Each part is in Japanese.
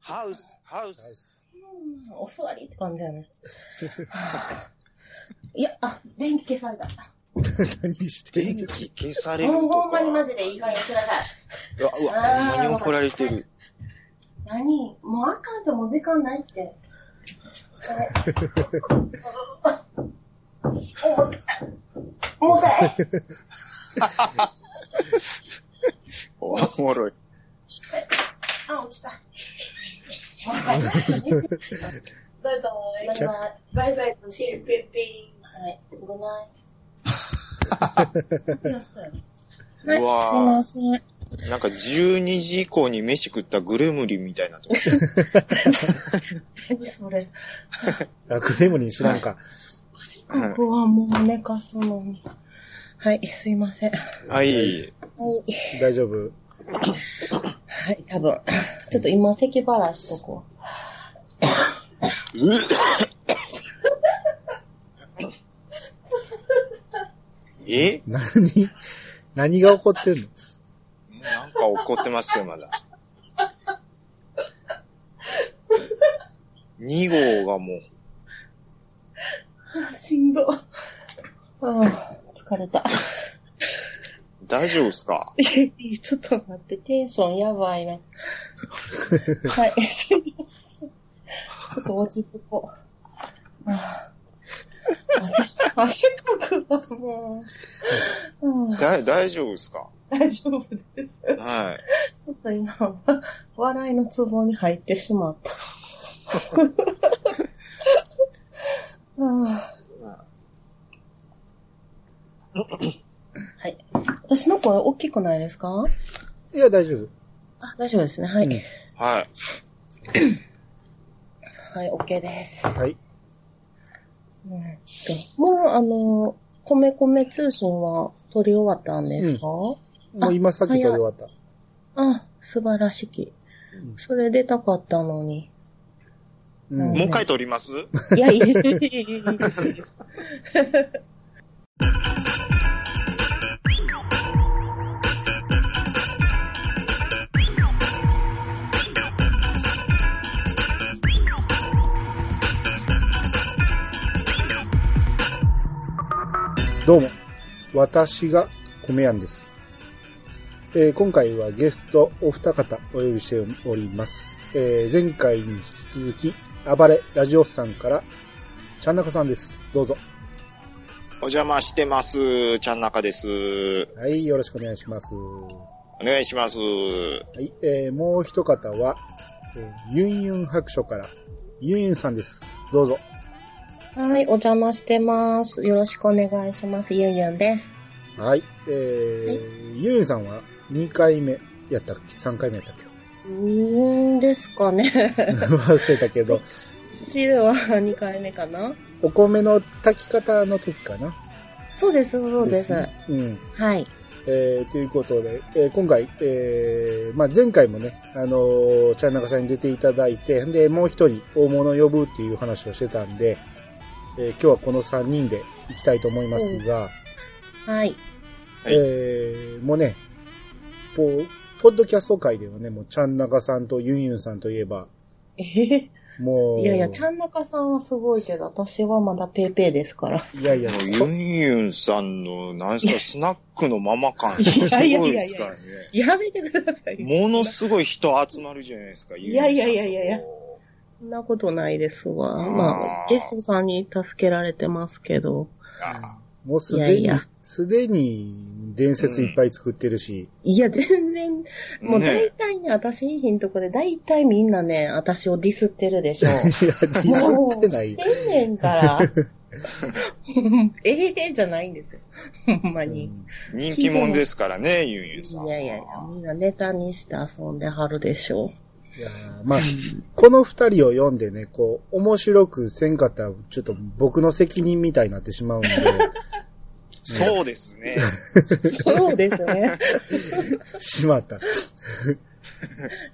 ハウス、ハウス。うんお座りって感じやね。は あいや、あ、電気消された。何してんの？電気消されるとほんほんまか。にマジでいい加減ください。うわ、うわ、ほんまに怒られてる。何？もうあかんってもう時間ないって。お重たい。おもろい。あ、落ちた。バイバイ。バイバイ。バイバシルピンピはい、ごめん。うわはい、すいません。なんか12時以降に飯食ったグレムリンみたいなとこ。何それ。あ、クレムリン知らんか。ここはもう寝かすのに。はい、すいません。ははい。い。大丈夫？はい、多分。ちょっと今、咳払いしとこえ？何？何が起こってんの？なんか怒ってますよ、まだ。2号がもう、う。あしんど。ああ、疲れた。大丈夫っすか？ちょっと待って、テンションやばいな。はい、すいません。ちょっと落ち着こう。ああ汗、汗かくわ、もう。うんだ、大丈夫っすか？大丈夫です。はい。ちょっと今、笑いのツボに入ってしまった。ああ はい。私の声大きくないですか？いや、大丈夫。あ、大丈夫ですね。はい。うんはい。はい、OK です。はい。うんともう、あの、米米通信は取り終わったんですか、もう今さっき撮り終わった。あ、素晴らしき。うんそれ出たかったのに。うんうんもう一回撮ります？いや、いいです。どうも。私が米やんです。えー今回はゲストお二方お呼びしております。えー前回に引き続き、暴れラジオスさんから、ちゃんなかさんです。どうぞ。お邪魔してます。ちゃんなかです。はい、よろしくお願いします。お願いします。はい、えーもう一方は、えーユンユン白書から、ユンユンさんです。どうぞ。はい、お邪魔してます。よろしくお願いします。ゆんゆんです。はい、えーユンユンさんは2回目やったっけ ?3 回目やったっけ？うーんですかね。忘れたけど、うちでは2回目かなお米の炊き方の時かな？そうです、そうです。ねうん。はい。えー、ということで、えー今回、えーまあ、前回もね、あのー、チャンナカさんに出ていただいて、で、もう一人大物呼ぶっていう話をしてたんで、えー今日はこの3人で行きたいと思いますが、はい。はいえーもうね、ポポッドキャスト界ではね、もうチャンナカさんとユンユンさんといえば、えへもう、いやいや、ちゃんなかさんはすごいけど、私はまだペーペーですから。いやいや、ユンユンさんの、なんすか、スナックのママ感、いすごやいやいやいやいですからね。やめてください。ものすごい人集まるじゃないですか、いやいやいやいやいやそんなことないですわ。まあ、ゲストさんに助けられてますけど。あもうすでにいやいや、すでに伝説いっぱい作ってるし、いや、全然、もうね大体ね、私いいひんとこで、大体みんなね、私をディスってるでしょ。いや、ディスってないもう。してんねんから。ええじゃないんですよ。ほんまに。人気者ですからね、ユンユンさんは。いやいやいや、みんなネタにして遊んではるでしょいやーまあ、この二人を読んでね、こう、面白くせんかったら、ちょっと僕の責任みたいになってしまうんで、そうですね。そうですね。しまった。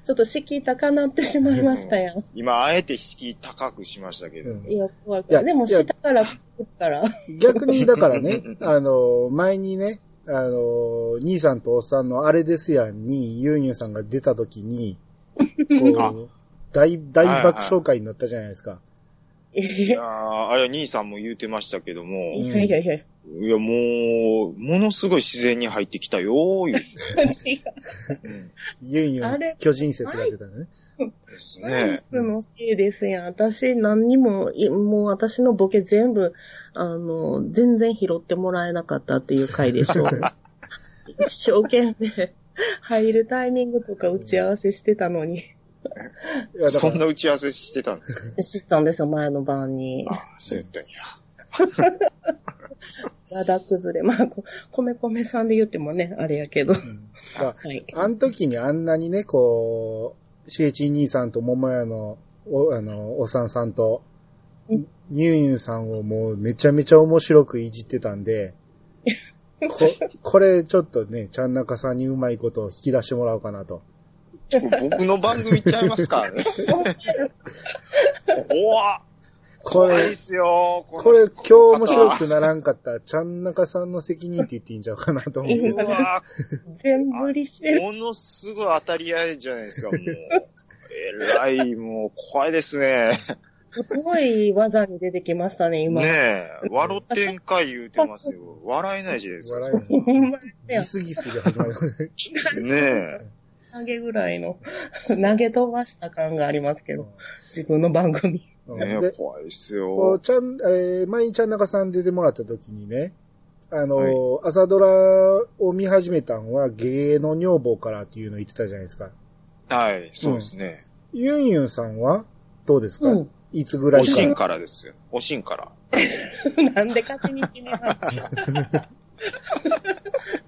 ちょっと敷居高なってしまいましたよ。今、あえて敷居高くしましたけど。うんいや、怖いい。でも、下から来るから。逆に、だからね、あの、前にね、あの、兄さんとおっさんのあれですやんに、ユーニューさんが出た時に、こ大、大爆笑会になったじゃないですか。えいやーあれは兄さんも言うてましたけども、いやいやいや。違いやもう、ものすごい自然に入ってきたよー、いう。う。うんユーニューあれ巨人説が出たのね。ですね。そのせいですやん。私何にも、いもう私のボケ全部、あの、全然拾ってもらえなかったっていう回でしょ。一生懸命入るタイミングとか打ち合わせしてたのに。いや、そんな打ち合わせしてたんです知ったんですよ、前の晩にあ。そうやったんや。や だ崩れ。まあ、こ米米さんで言ってもね、あれやけど。うんだかはい。らあの時にあんなにね、こう、しげち兄さんと桃屋の、お、あの、おさんさんとうん、ニューニューさんをもうめちゃめちゃ面白くいじってたんで、こ、これちょっとね、ちゃんなかさんにうまいことを引き出してもらおうかなと。僕の番組ちゃいますからね。怖っこ怖いっれ、すよーこれ今日面白くくならんかったら、ちゃんなかさんの責任って言っていいんちゃうかなと思う。うわ全振りしてる。ものすごい当たり合いじゃないですか、もう。えらい、もう、怖いですね。すごい技に出てきましたね、今。ねえ、笑ってんか言うてますよ。笑えないじゃないですか。笑いほんまギスギスで始まります。ねえ。投げぐらいの、投げ飛ばした感がありますけど、自分の番組。ね怖いっすよ。ちゃん、えー、前にちゃんなかさん出てもらった時にね、あの、朝ドラを見始めたんは、芸の女房からっていうの言ってたじゃないですか。はい、そうですね。ユンユンさんはどうですか、うん。いつぐらいかおしんからですよ。おしんから。なんで勝手に決めない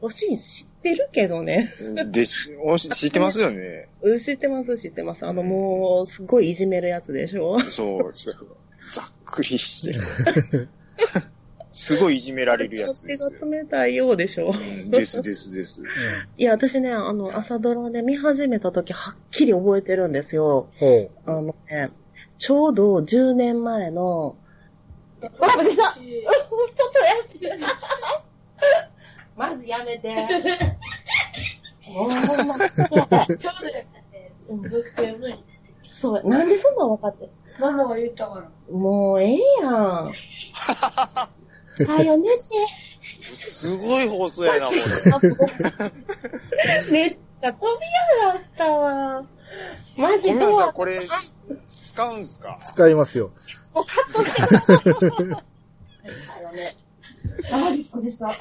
おしん知ってるけどね。でし、おし知ってますよね。うん知ってます、知ってます。あの、もう、すごいいじめるやつでしょ？そう、ざっくりしてる。すごいいじめられるやつ手ですよ。が冷たいようでしょ？うんですですです。いや、私ね、あの、朝ドラで見始めた時、はっきり覚えてるんですよ。ほあのね、ちょうど10年前の、わ、びっくりした ちょっとやって。マジやめて。もうほんま、ちょうどやったって、僕無理。そう、なんでそんなん分かってママが言ったから。もうええやん。はよ寝すごい放送やな、こて。めっちゃ飛び上がったわ。マれ。ジごめんなさい、ドア、これ、使うんすか？う。使いますよ。もうカットで。はよね。あー、びっくりした。ほ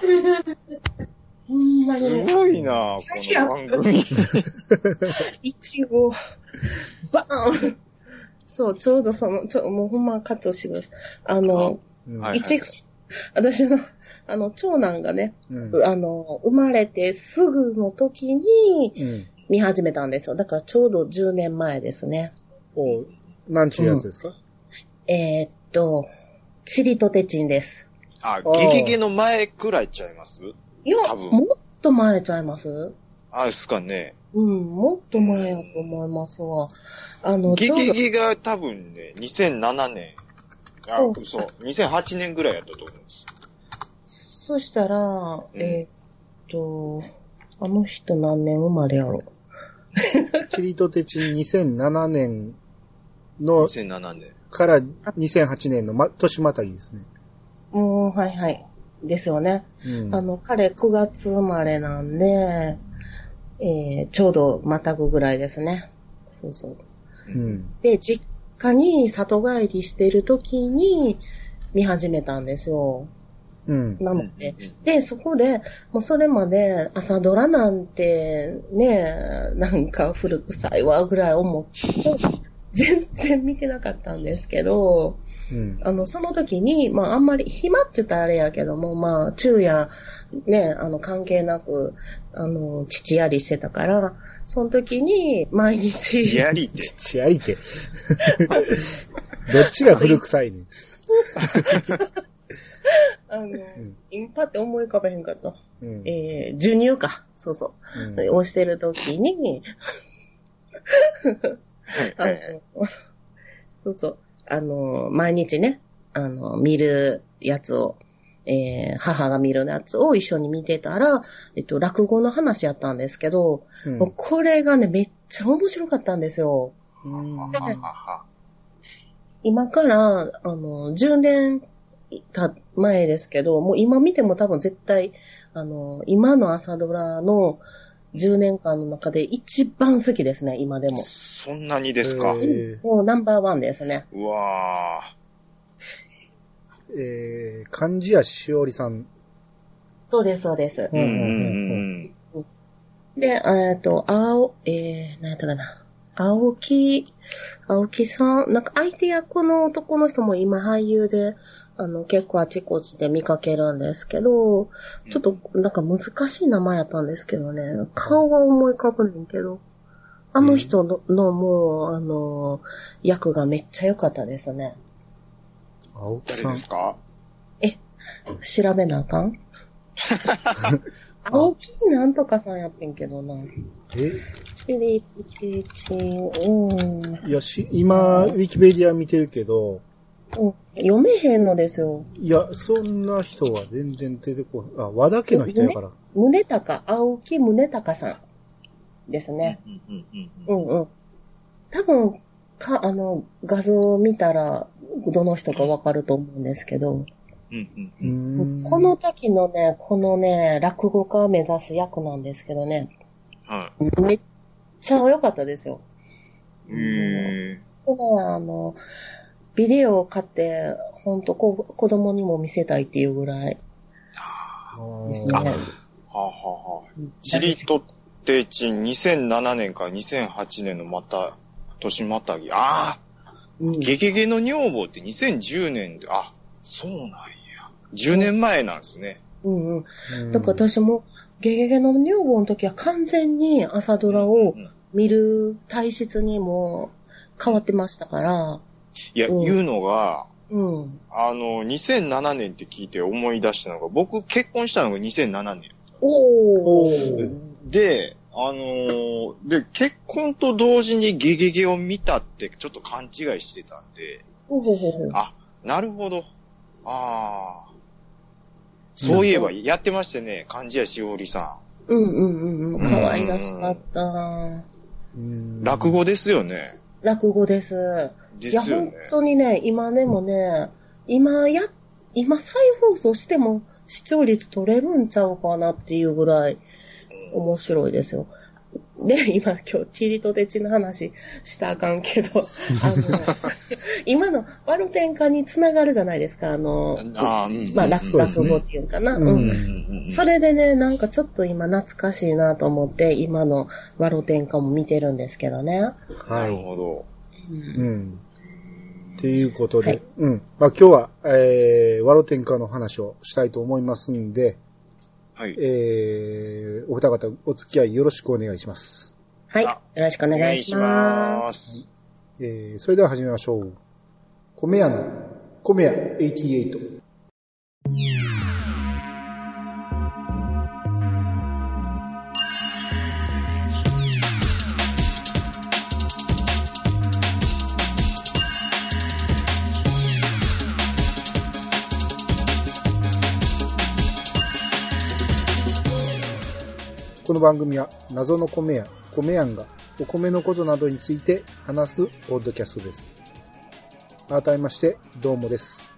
んますにね。ごいな、この番組。いちご、バーンそう、ちょうどその、ちょ、もうほんまカットしてください。あの、いいちご、私の、あの、長男がね、うんあの、生まれてすぐの時にうん。見始めたんですよ。だからちょうど10年前ですね。おなんちゅうやつですか、えーっと、チリとテチンです。あ、ゲゲゲの前くらいちゃいます？いや、多分もっと前ちゃいます？あ、ですかね。うん、もっと前やと思いますわ。あの、ゲゲゲが多分ね、2007年。あうん、嘘。2008年ぐらいやったと思うんです。そしたら、えーっと、あの人何年生まれやろ？チリとテチン2007年の2007年。から2008年の、ま、年またぎですね。もう、はいはい。ですよね。うん。あの、彼9月生まれなんで、えー、ちょうどまたぐぐらいですね。そうそう。うん。で、実家に里帰りしてる時に見始めたんですよ。うん。なので。うんで、そこで、もうそれまで朝ドラなんてね、なんか古臭いわぐらい思って、全然見てなかったんですけど、うん。あの、その時に、まああんまり暇って言ったらあれやけども、まあ昼夜ね、あの関係なく、あの、父やりしてたから、その時に毎日、やりって。ちありて。どっちが古臭いねん。あの、んインパって思い浮かべへんかった。うん。えー、授乳か。そうそう。うんをしてる時に、そうそう。あの、毎日ね、あの、見るやつをえー母が見るやつを一緒に見てたら、えっと、落語の話やったんですけど、うんもうこれがね、めっちゃ面白かったんですよ。今から、あの、10年た前ですけど、もう今見ても多分絶対、あの、今の朝ドラの10年間の中で一番好きですね、今でも。そんなにですか？えーもうナンバーワンですね。うわえー、漢字屋しおりさん。そうです、そうです。ー。うんうんうんで、えっと、青、えー、なんやったかな。青木、青木さん、なんか相手役の男の人も今俳優で、あの、結構あちこちで見かけるんですけど、ちょっとなんか難しい名前やったんですけどね、顔は思い浮かぶねんけど、あの人の,、のもう、あの、役がめっちゃ良かったですね。青木さん誰で。すか？調べなあかん？青木なんとかさんやってんけどな。え？チリチチうん。いや、し、今、ウィキペディア見てるけど、うん読めへんのですよ。いや、そんな人は全然出てこない。あ、和田家の人やから。宗高、青木宗高さんですね。うんうんうんうんうん。多分、か、あの、画像を見たら、どの人かわかると思うんですけど、うんうん。この時のね、このね、落語家を目指す役なんですけどね、はめっちゃ良かったですよ。い。へでね、あの、ビデオを買って、ほんとこ子供にも見せたいっていうぐらいあですーね。あはあはあ。うんチリとってちん2007年から2008年のまた、年またぎ。ああうんゲゲゲの女房って2010年で、あ、そうなんや。10年前なんですね。うんうん。うんだから私も、ゲゲゲの女房の時は完全に朝ドラをうん見る体質にも変わってましたから、いや、うん言うのが、うん。あの、2007年って聞いて思い出したのが、僕結婚したのが2007年。おおーー。で、あのーで、結婚と同時にゲゲゲを見たってちょっと勘違いしてたんで、ほうほうほあ、なるほど。ああ。そういえばやってましてね、漢字屋しおりさうんうんうん。可愛らしかった。うんん。落語ですよね。落語です。いや、本ですよね。当にね、今でもね、今や、今再放送しても視聴率取れるんちゃうかなっていうぐらい面白いですよ。で、今今日、チリとテチの話したらあかんけど、あの、今のワルテン化につながるじゃないですか、あの、あ。まあ、そう落ですね落語っていうかな。うんそれでね、なんかちょっと今懐かしいなと思って、今のワロテン化も見てるんですけどね。なるはい。ほど。うんうん。っていうことで、はいうん。まあ今日は、えー、ワロテンカの話をしたいと思いますんで、はい。えー、お二方お付き合いよろしくお願いします。はい。よあろしくお願いします。す。えー、それでは始めましょう。米屋の、米屋88。この番組は謎の米屋、米屋がお米のことなどについて話すポッドキャストです。改めまして、どうもです。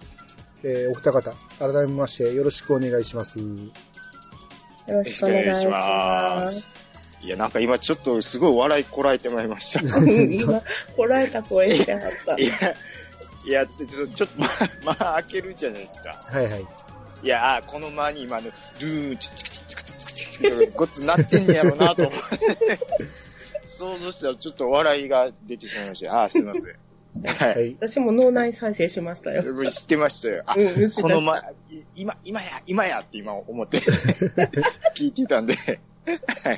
えー、お二方、改めましてよろしくお願いします。よろしくお願いします。いや、なんか今ちょっとすごい笑いこらえてまいりました。今、こらえた声してはった。いや、いや、ちょちょっと、まあ、まあ、開けるじゃないですか。はいはい。いや、あこの間に今の、ルーン、チクチクチク、ごっつなってんねやろうなと思って。想像したらちょっと笑いが出てしまいました。あーすいません。は。はいい。私も脳内再生しましたよ。知ってましたよ。あ、うんこのま、い今、今や、今やって今思って 聞いてたんで。はい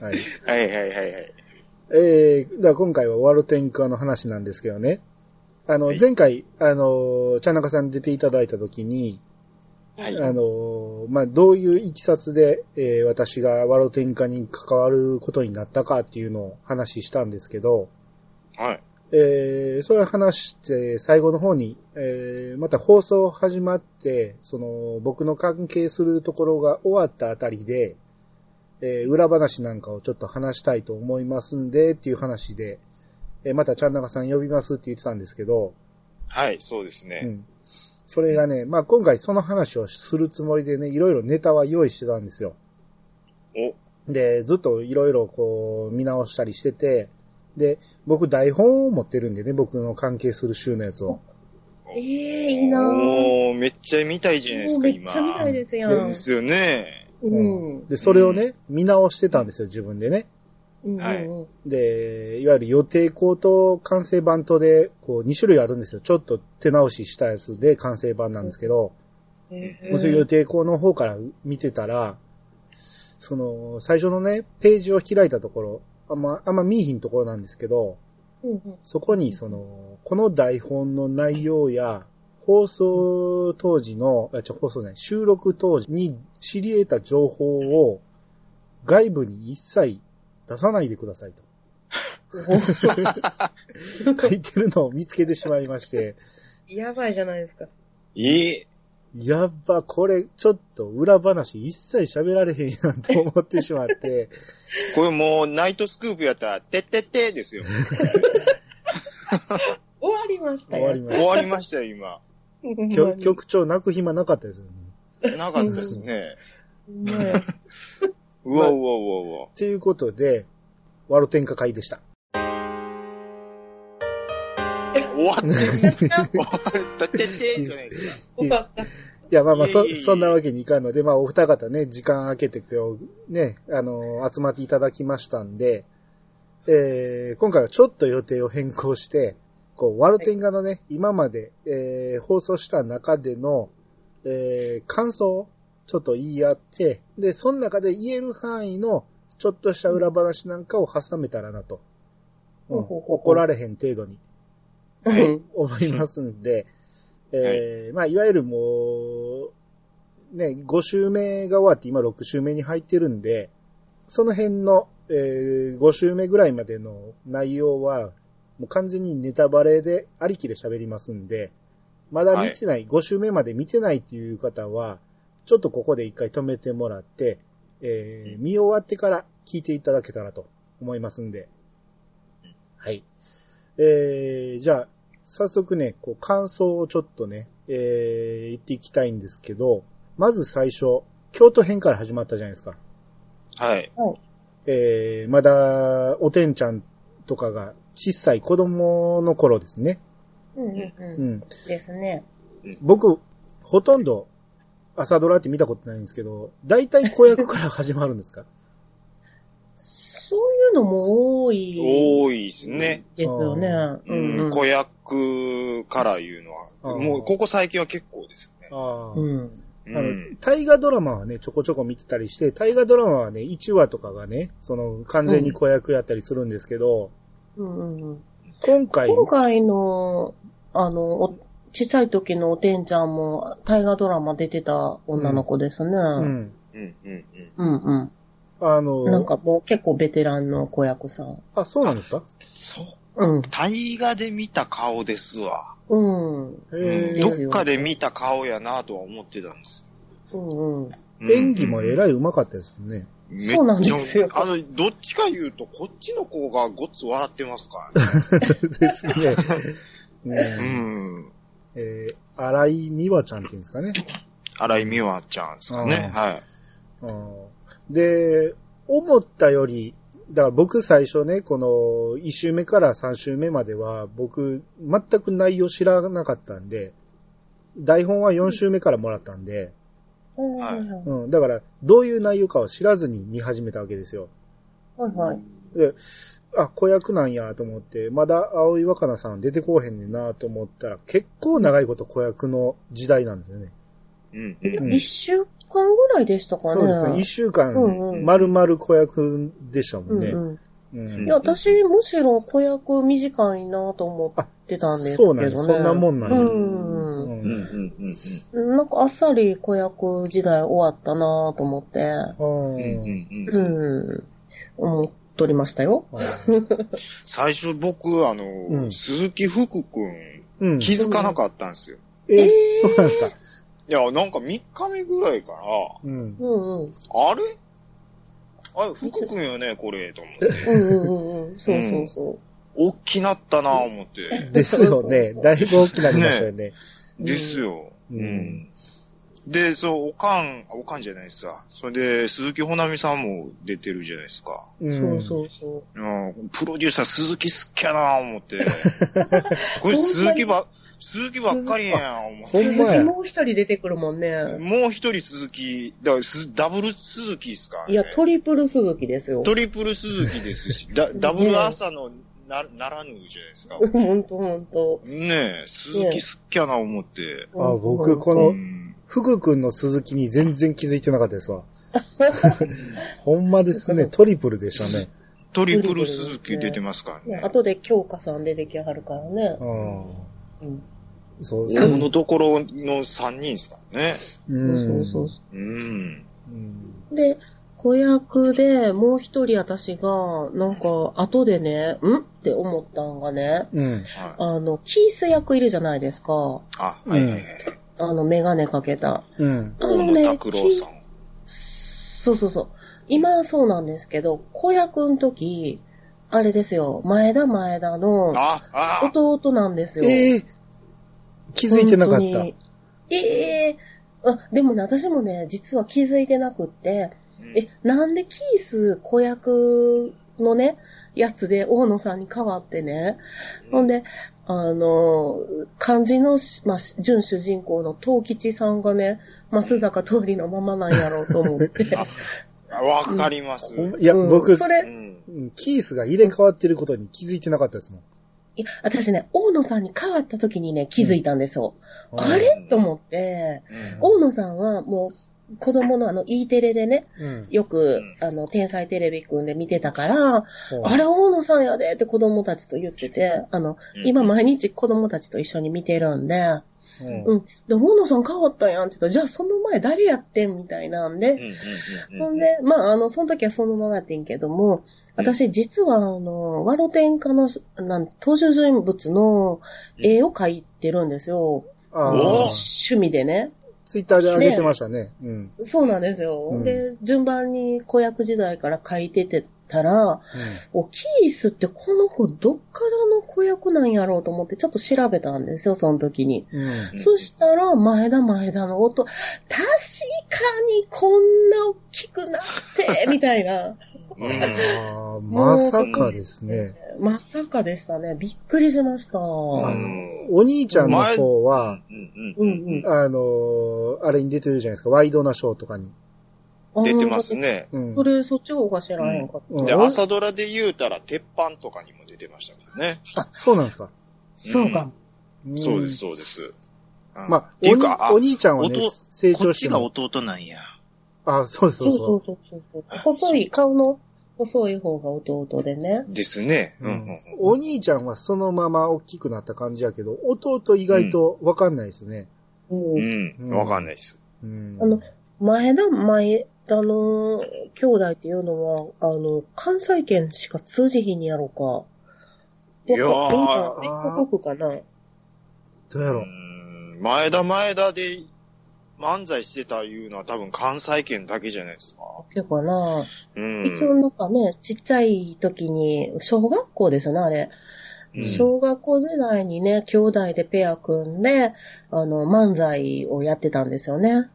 はい。はいはいはいはい。えー、だから今回はワールテンカーの話なんですけどね。あの、はい前回、あの、茶中さん出ていただいたときに、はいあの、まあ、どういういきさつで、えー私がワロテンカに関わることになったかっていうのを話したんですけど、はい。えー、そういう話して、最後の方に、えー、また放送始まって、その、僕の関係するところが終わったあたりで、えー、裏話なんかをちょっと話したいと思いますんで、っていう話で、えー、またちゃんなかさん呼びますって言ってたんですけど、はい、そうですね。うん。それがね、まあ今回その話をするつもりでね、いろいろネタは用意してたんですよ。お、で、ずっといろいろこう見直したりしてて、で、僕台本を持ってるんでね、僕の関係する週のやつを。ええいいなめっちゃ見たいじゃないですか、今。めっちゃ見たいですやんで。すよね。うん。で、それをね、見直してたんですよ、自分でね。うんはいうんで、いわゆる予定稿と完成版とで、こう2種類あるんですよ。ちょっと手直ししたやつで完成版なんですけど、うん。予定稿の方から見てたら、その、最初のね、ページを開いたところ、あんま、あんま見えひんところなんですけど、うんうんそこにその、この台本の内容や、放送当時の、あ、ちょ、放送ね、収録当時に知り得た情報を外部に一切出さないでくださいと。書いてるのを見つけてしまいまして、やばいじゃないですか。いい。やっば、これ、ちょっと裏話一切喋られへんやんと思ってしまって、これもう、ナイトスクープやったら、てってってですよ。終わりましたよ。終わりまし終わりましたよ、今。局長泣く暇なかったですよね。なかったですね。ねうわうわうわうわ。ということで、ワロ天下会でした。終わってる。終わったてってじゃないですか。いや、まあまあ、そいえいえいえ、そんなわけにいかんので、まあ、お二方ね、時間空けて今日、ね、あの、集まっていただきましたんで、えー、今回はちょっと予定を変更して、こう、ワルテンガのね、今まで、えー、放送した中での、えー、感想をちょっと言い合って、で、その中で言える範囲の、ちょっとした裏話なんかを挟めたらなと。うん、怒られへん程度に。うん。思いますんで、えーまあ、いわゆるもう、ね、5週目が終わって今6週目に入ってるんで、その辺の、えー5週目ぐらいまでの内容は、もう完全にネタバレでありきで喋りますんで、まだ見てない、5週目まで見てないっていう方は、ちょっとここで一回止めてもらって、えー見終わってから聞いていただけたらと思いますんで。はい。えー、じゃあ、早速ね、こう、感想をちょっとね、えー、言っていきたいんですけど、まず最初、京都編から始まったじゃないですか。はい。えー、まだ、おてんちゃんとかが小さい子供の頃ですね。うんうんううん。ん。ですね。僕、ほとんど朝ドラって見たことないんですけど、大体子役から始まるんですか？そういうのも多い多いですね。ですよね。ううんうんん。子役から言うのは。うんもう、ここ最近は結構ですね。ああうん。うあのん。、大河ドラマはね、ちょこちょこ見てたりして、大河ドラマはね、1話とかがね、その、完全に子役やったりするんですけど、うんうんうん今回、今回の、あの、お小さい時のおてんちゃんも、大河ドラマ出てた女の子ですね。ううん。ん。うん、うん、うんうん。あの、なんかもう結構ベテランの子役さん。あ、そうなんですか？そう。うん。大河で見た顔ですわ。うん。うんえーですよどっかで見た顔やなとは思ってたんです。うんうん。うん演技もえらい上手かったですもんね。そうなんですよあの、どっちか言うと、こっちの子がごっつ笑ってますからね。ですね。うねん。えー、荒井美和ちゃんっていうんですかね。荒井美和ちゃんですかね。あはい。うんで、思ったより、だから僕最初ね、この1周目から3周目までは僕全く内容知らなかったんで、台本は4周目からもらったんで。うん、だからどういう内容かを知らずに見始めたわけですよ。はいはい。で、あ、子役なんやと思って、まだ青井若菜さん出てこうへんねんなと思ったら、結構長いこと子役の時代なんですよね。うん、うん。うん一週間ぐらいでしたかね。そうですね。一週間うんうん、丸々子役でしたもうんんね。うん。うんいや、私、むしろ子役短いなと思ってたんですけどね。そうなんやそんなもんなんやうん。ううん、うん、んうん。なんかあっさり子役時代終わったなと思って。うんうん、うん、ううん。ん。思っ撮りましたよ。最初僕、あの、うん鈴木福くん、うん。気づかなかったんですよ。ええーそうなんですか？いや、なんか3日目ぐらいかうん。うんうん。ら、あれ？あれ、福くんよね、これ、と思って。うんうんうんうん。そうそうそう。大きなったなぁ思って。ですよね。だいぶ大きくなりましたよね。ですよ。ううんん。で、そう、おかん、おかんじゃないですわ。それで、鈴木ほなみさんも出てるじゃないですか。う。そうんそうそう。うん、プロデューサー鈴木好きやなぁ思って。これ鈴木ば、鈴木ばっかりやん、思って。ほんまや。もう一人出てくるもんね。もう一人鈴木、だからすダブル鈴木ですか、ね、いや、トリプル鈴木ですよ。トリプル鈴木ですし、ダダブル朝のな、ならぬじゃないですか。ほんとほんと。ねえ、鈴木好きやな思って。あ、僕、こうの、ん。福くんの鈴木に全然気づいてなかったですわ。ほんまですね。トリプルでしたね。トリプル鈴木出てますからね。後で京香さん出てきはるからね。あうん。あ。そう大物どころの3人ですからね。う。そうんそうそうん。うん。う。で、子役でもう一人私が、なんか、後でね、ん？って思ったんがね、うん。はい、あの、キース役いるじゃないですか。あ、はいはいはい。あの、メガネかけた。うん。あ大野拓郎さん。そうそうそう。今はそうなんですけど、子役の時、あれですよ、前田前田のあ、あ、弟なんですよ。ええ気づいてなかった。ええあ、でもね、私もね、実は気づいてなくって、うんえ、なんでキース子役のね、やつで大野さんに変わってね、ほんで、あの、漢字のし、まあ、準主人公の東吉さんがね、松坂通りのままなんやろうと思って。わかります。ほんいや、うん僕、それ、キースが入れ替わってることに気づいてなかったですもん。いや、私ね、大野さんに変わった時にね、気づいたんですよ。うんあれ？と思って、大野さんはもう、子供のあの、E テレでね、うん。よく、うん。あの、天才テレビくんで見てたから、うん。あれ、大野さんやでって子供たちと言ってて、あの、うん。今毎日子供たちと一緒に見てるんで、うん。うん。で、大野さん変わったやんって言ったら、じゃあその前誰やってんみたいなんで、ほんで、まあ、あの、その時はそのままやってんけども、私、実は、あの、ワロテンカの、なん、登場人物の絵を描いてるんですよ。趣味でね。ツイッターで上げてましたね。うん。そうなんですよ。うんで、順番に子役時代から描いててたら、おキースってこの子どっからの子役なんやろうと思ってちょっと調べたんですよ、その時に。うん。うんそしたら、前田前田の音、確かにこんな大きくなって、みたいな。うんああ、まさかですね。まさかでしたね。びっくりしました。あうのお兄ちゃんの方は、うんうんんうん。あのーあれに出てるじゃないですか。ワイドなショーとかに。出てます。ね。うん。それ、そっち方が知らへんかで、朝ドラで言うたら、鉄板とかにも出てましたからね。あ、そうなんですか。そうかそうです、。そうです。うんまあっ、ていうか、あお兄ちゃんはね弟、成こっちが。弟なんや。あ、そうです、そうそそうそうそうそうそう。細い、顔の細い方が弟でね。ですね。う。うんうんお兄ちゃんはそのまま大きくなった感じやけど、弟意外とわかんないですね。う。うんん。うん。わかんないです。うん。あの、前田前田の兄弟っていうのは、あの、関西圏しか通じひんやろか。いやー全国区かな。どうやろう。うん前田前田で漫才してたいうのは多分関西圏だけじゃないですか。けかな。うん。一応なんかね、ちっちゃい時に、小学校ですよね、あれ。うん小学校時代にね、兄弟でペア組んで、あの、漫才をやってたんですよね。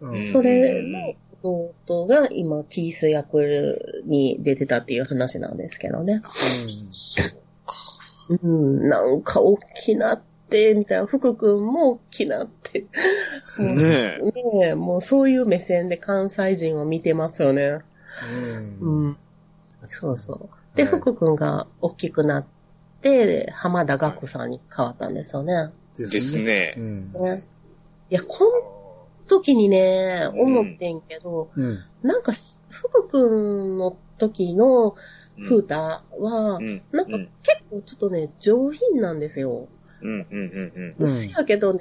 うんそれの弟が今、ティース役に出てたっていう話なんですけどね。そう。うん、なんか大きなって、みたいな。福くんも大きなって。ねえ。ねえ、もうそういう目線で関西人を見てますよね。うん。うん。そうそう。で、はい福くんが大きくなって、浜田学さんに変わったんですよね。ですねう。ん。ねいや、この時にね、思ってんけど、うん。なんか、福くんの時の風太は、うん。なんかうん結構ちょっとね、上品なんですよ。うん、うん、うん、うんせやけどね、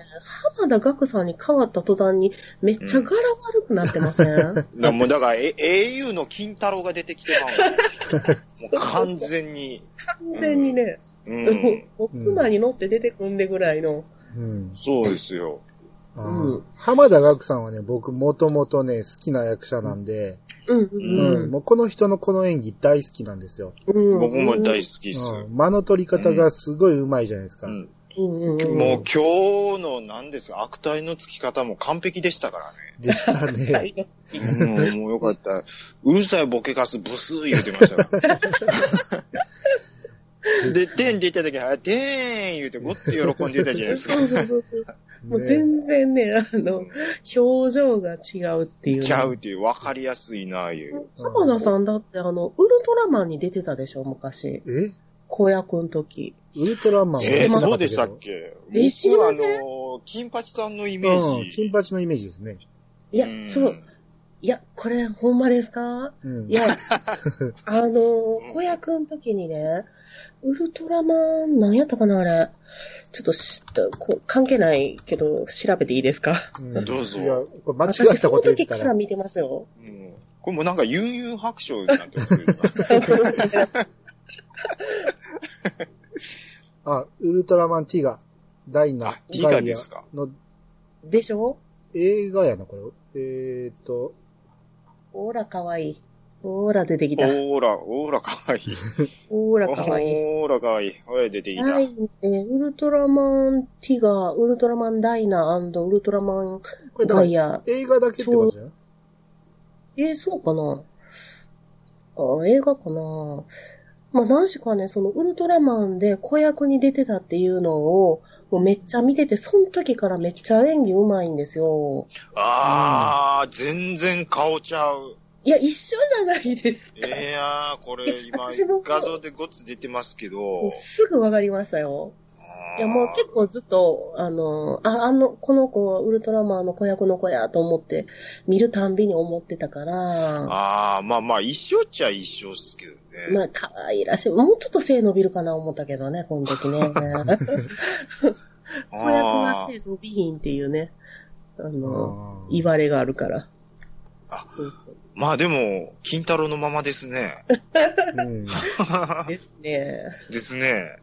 浜田岳さんに変わった途端に、めっちゃ柄悪くなってません、うん。だからもう、だから、え、au の金太郎が出てきてまうわ。もう完全に。完全にね、うん。お熊に乗って出てくんでぐらいの。うん。そうですよ。うん浜田岳さんはね、僕もともとね、好きな役者なんで、うん、う、うんん、もうこの人のこの演技大好きなんですよ。うん。僕も大好きっす。うん、間の取り方がすごい上手いじゃないですか。うん。うんうんうん。もう今日の何ですか、悪態のつき方も完璧でしたからね。でしたね。うん、もうよかった。うるさいボケカスブスー言うてましたから。で、てんって言った時に、あてーん言うてごっつ喜んでたじゃないですか。そうそうそうそう。もうね全然ね、あの、表情が違うっていうね。ちゃうっていう、わかりやすいな、いう。浜田さんだってあの、ウルトラマンに出てたでしょ、昔。え？子役の時。ウルトラマンはえー、そうでしたっけ？けえ知り僕はあませんの、金八さんのイメどうん、ージ。金八のイメージですね。いやん、そう。。いや、これ、ほんまですか？うん。いや、あの、子役の時にね、ウルトラマン、何やったかな、あれ。ちょっとしこ関係ないけど、調べていいですか？うんどうぞいや、これ間違私、ったそのこと言った。時からら見てますよ。うんこれもうなんか、悠々白書になってますよ。あ、ウルトラマンティガ、ダイナあ、ティガですか？のでしょ？映画やな、これ。えーっと、ほら、かわいい。ほら、出てきた。オーラ、オーラかわいい。ほら、かわいい。オーラかわいい。おい、出てきた。はい、えーウルトラマンティガー、ウルトラマンダイナウルトラマンこれだからガイア。映画だけってことじゃん？えーそうかな？あ、映画かな？まあ、何しかね、そのウルトラマンで子役に出てたっていうのを、もうめっちゃ見てて、その時からめっちゃ演技上手いんですよ。あー、全然顔ちゃう。いや、一緒じゃないですか。いやー、これ今画像でごっつ出てますけそどう。すぐわかりましたよ。いや、もう結構ずっと、あの、あ、あの、この子はウルトラマンの子役の子やと思って、見るたんびに思ってたから、あー、まあまあ一緒っちゃ一緒っすけどね。まあ、可愛らしい。もうちょっと背伸びるかな思ったけどね、この時ね。子役が背伸びひんっていうね、あの、あー言われがあるから。あそうまあでも、金太郎のままですね。うん。ですね。ですね。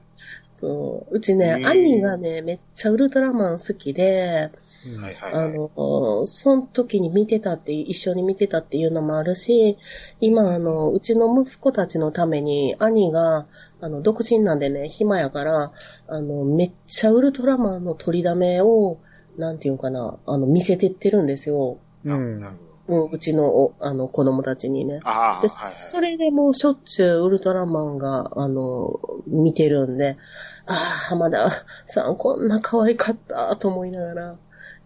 そう。うちね、うん兄がね、めっちゃウルトラマン好きで、うんはいはい、はい。あの、その時に見てたって、一緒に見てたっていうのもあるし、今、あの、うちの息子たちのために、兄が、あの、独身なんでね、暇やから、あの、めっちゃウルトラマンの取りだめを、なんていうかな、あの、見せてってるんですよ。うん。なるほど。うん、うちの、おあの、子供たちにね。ああ、で、はいそれでもうしょっちゅうウルトラマンが、あの、見てるんで、ああ、浜田さんこんな可愛かったと思いながら。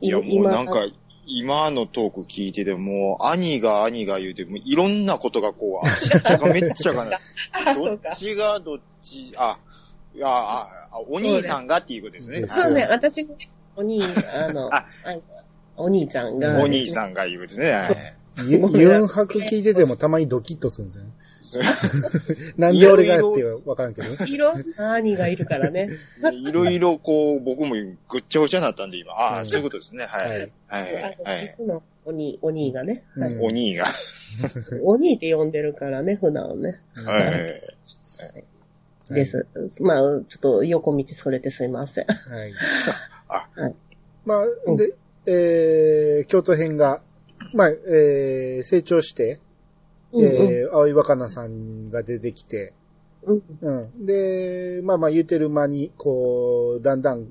い。いや、もうなんか、今のトーク聞いてても、兄が兄が言うて、もういろんなことがこう、あっちっちゃかめっちゃかな。どっ。ちがどっち、あ、いや、あ、あお兄さんがっていうことですね。そうそうね、私のお兄、あの、ああお兄ちゃんが、お兄さんが言うことですね。はいユンハク聞いててもたまにドキッとするんですよね。なんで俺がってわからんけど。いろんな兄がいるからね。いろいろこう、僕もぐっちゃぐちゃになったんで、今。ああ、うんそういうことですね。はい。ははいい。はい。あのお兄、お兄がね。はいうんお兄が。お兄って呼んでるからね、普段ね。はい。です。まあ、ちょっと横見てそれてすいません。はい。あはいまあ、うんで、えー、京都編が、まあ、えー、成長して、うんうんえー、青井若菜さんが出てきて、うんうん。で、まあまあ言うてる間に、こう、だんだん、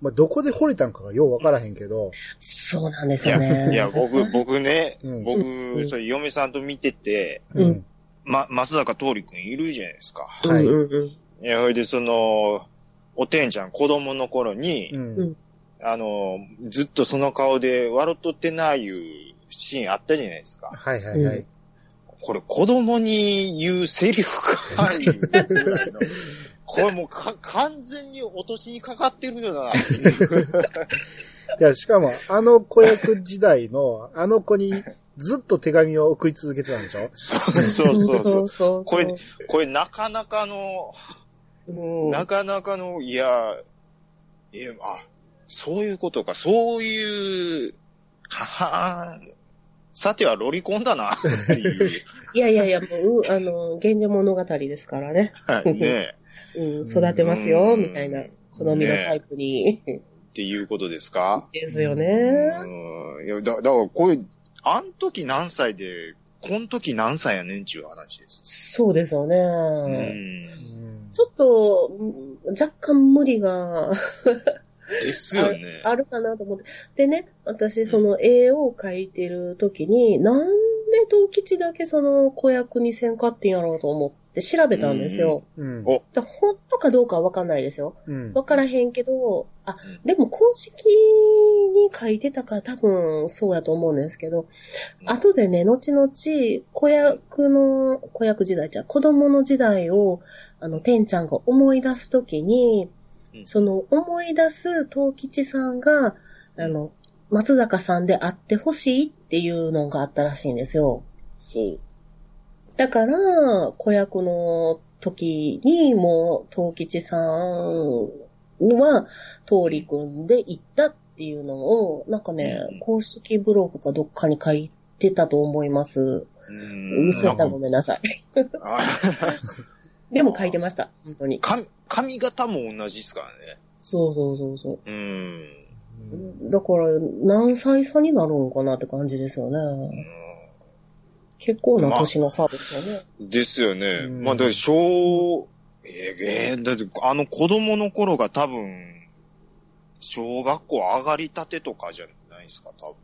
まあどこで惚れたんかがようわからへんけど、そうなんですいや、よね。いや、僕、僕ねうん、僕う、んそれ嫁さんと見てて、うんうん。ま、松坂桃李くんいるじゃないですか。はいうんうんうん。いや、それでその、おてんちゃん子供の頃に、うん。あの、ずっとその顔で笑っとってないいうシーンあったじゃないですか。はいはいはい。これ子供に言うセリフかいうぐらいの。これもうか完全に落としにかかってるよないや、しかも、あの子役時代の、あの子にずっと手紙を送り続けてたんでしょ？そうそうそうそう。そうこれ、これなかなかの、うんなかなかの、いや、え、あ、そういうことか。そういう、ははさてはロリコンだな、っていう。いやいやいや、もう、うあの、源氏物語ですからね。はいね うん、育てますよ、うんみたいな、好みのタイプに。っていうことですか？ですようね。ん。いや、だ、だからこれ、あん時何歳で、こん時何歳やねんちゅう話です。そうですよね。うん。うんちょっと、うん若干無理がですよね。あるかなと思って。でね、私、その絵を描いてる時に、なんで東吉だけその子役にせんかってんやろうと思って調べたんですよ。うん。おで本当かどうかはわかんないですよ。うん。わからへんけど、あうん、でも公式に書いてたから多分そうやと思うんですけど、後でね、後々、子役の、子役時代じゃん、子供の時代を、あの、てんちゃんが思い出すときに、うんその思い出す東吉さんが、あの、松坂さんであってほしいっていうのがあったらしいんですよ。ほう。だから、子役の時にもう、東吉さんは、通り組んで行ったっていうのを、なんかねうん、公式ブログかどっかに書いてたと思います。うん嘘やったらごめんなさい。あでも書いてました。本当に。髪、髪型も同じですからね。そうそうそうそうん。う。だから、何歳差になるのかなって感じですよね。結構な年の差ですよね。ですよね。うんまあ、だ小、ええだって、あの子供の頃が多分、小学校上がりたてとかじゃないですか、多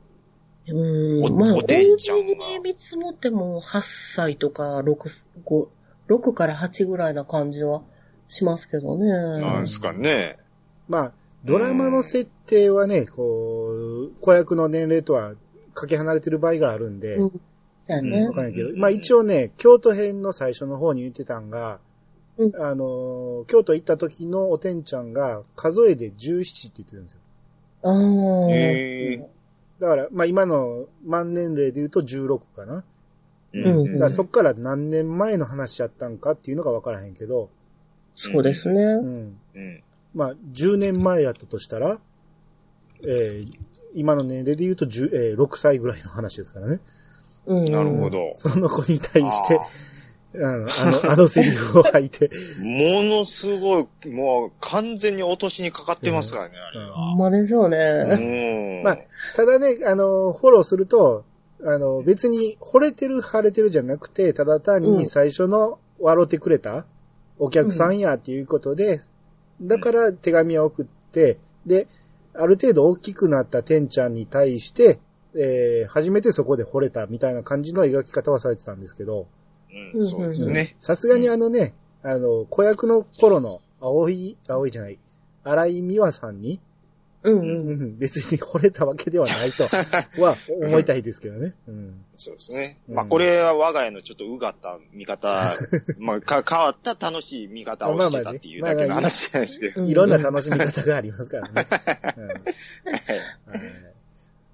分。おうん。まあ、おてんちゃんが大見積もっても8歳とか6、5 6から8ぐらいな感じはしますけどね。なんですかね。まあ、ドラマの設定はね、こう、子役の年齢とはかけ離れてる場合があるんで、うん。そうやねわ。かんないけど、まあ一応ね、京都編の最初の方に言ってたんが、うんあのー、京都行った時のおてんちゃんが数えで17って言ってるんですよ。ああ。へえだから、まあ今の満年齢で言うと16かな。うんだそっから何年前の話やったんかっていうのがわからへんけど、そうですね。うん。うん。まあ10年前やったとしたら、えー今の年齢で言うと10、えー6歳ぐらいの話ですからね。うん。なるほ。ど。その子に対してあ、あの、あの、あのセリフを吐いて、ーものすごい、もう完全に落としにかかってますからね、あれほは。んまですよね。うん。まあただね、あの、フォローすると、あの、別に惚れてる、腫れてるじゃなくて、ただ単に最初の笑ってくれたお客さんやっていうことで、だから手紙を送って、で、ある程度大きくなったてんちゃんに対して、えー初めてそこで惚れたみたいな感じの描き方はされてたんですけど、うん、そうですね。さすがにあのね、あの、子役の頃の青い、青いじゃない、荒井美和さんに、うんううん。ん別に惚れたわけではないとは思いたいですけどね。うん。そうですね。うんまあ、これは我が家のちょっとうがった見方、まあ、か変わった楽しい見方をしてたっていうだけの話なんですけど。うんいろんな楽しみ方がありますからね。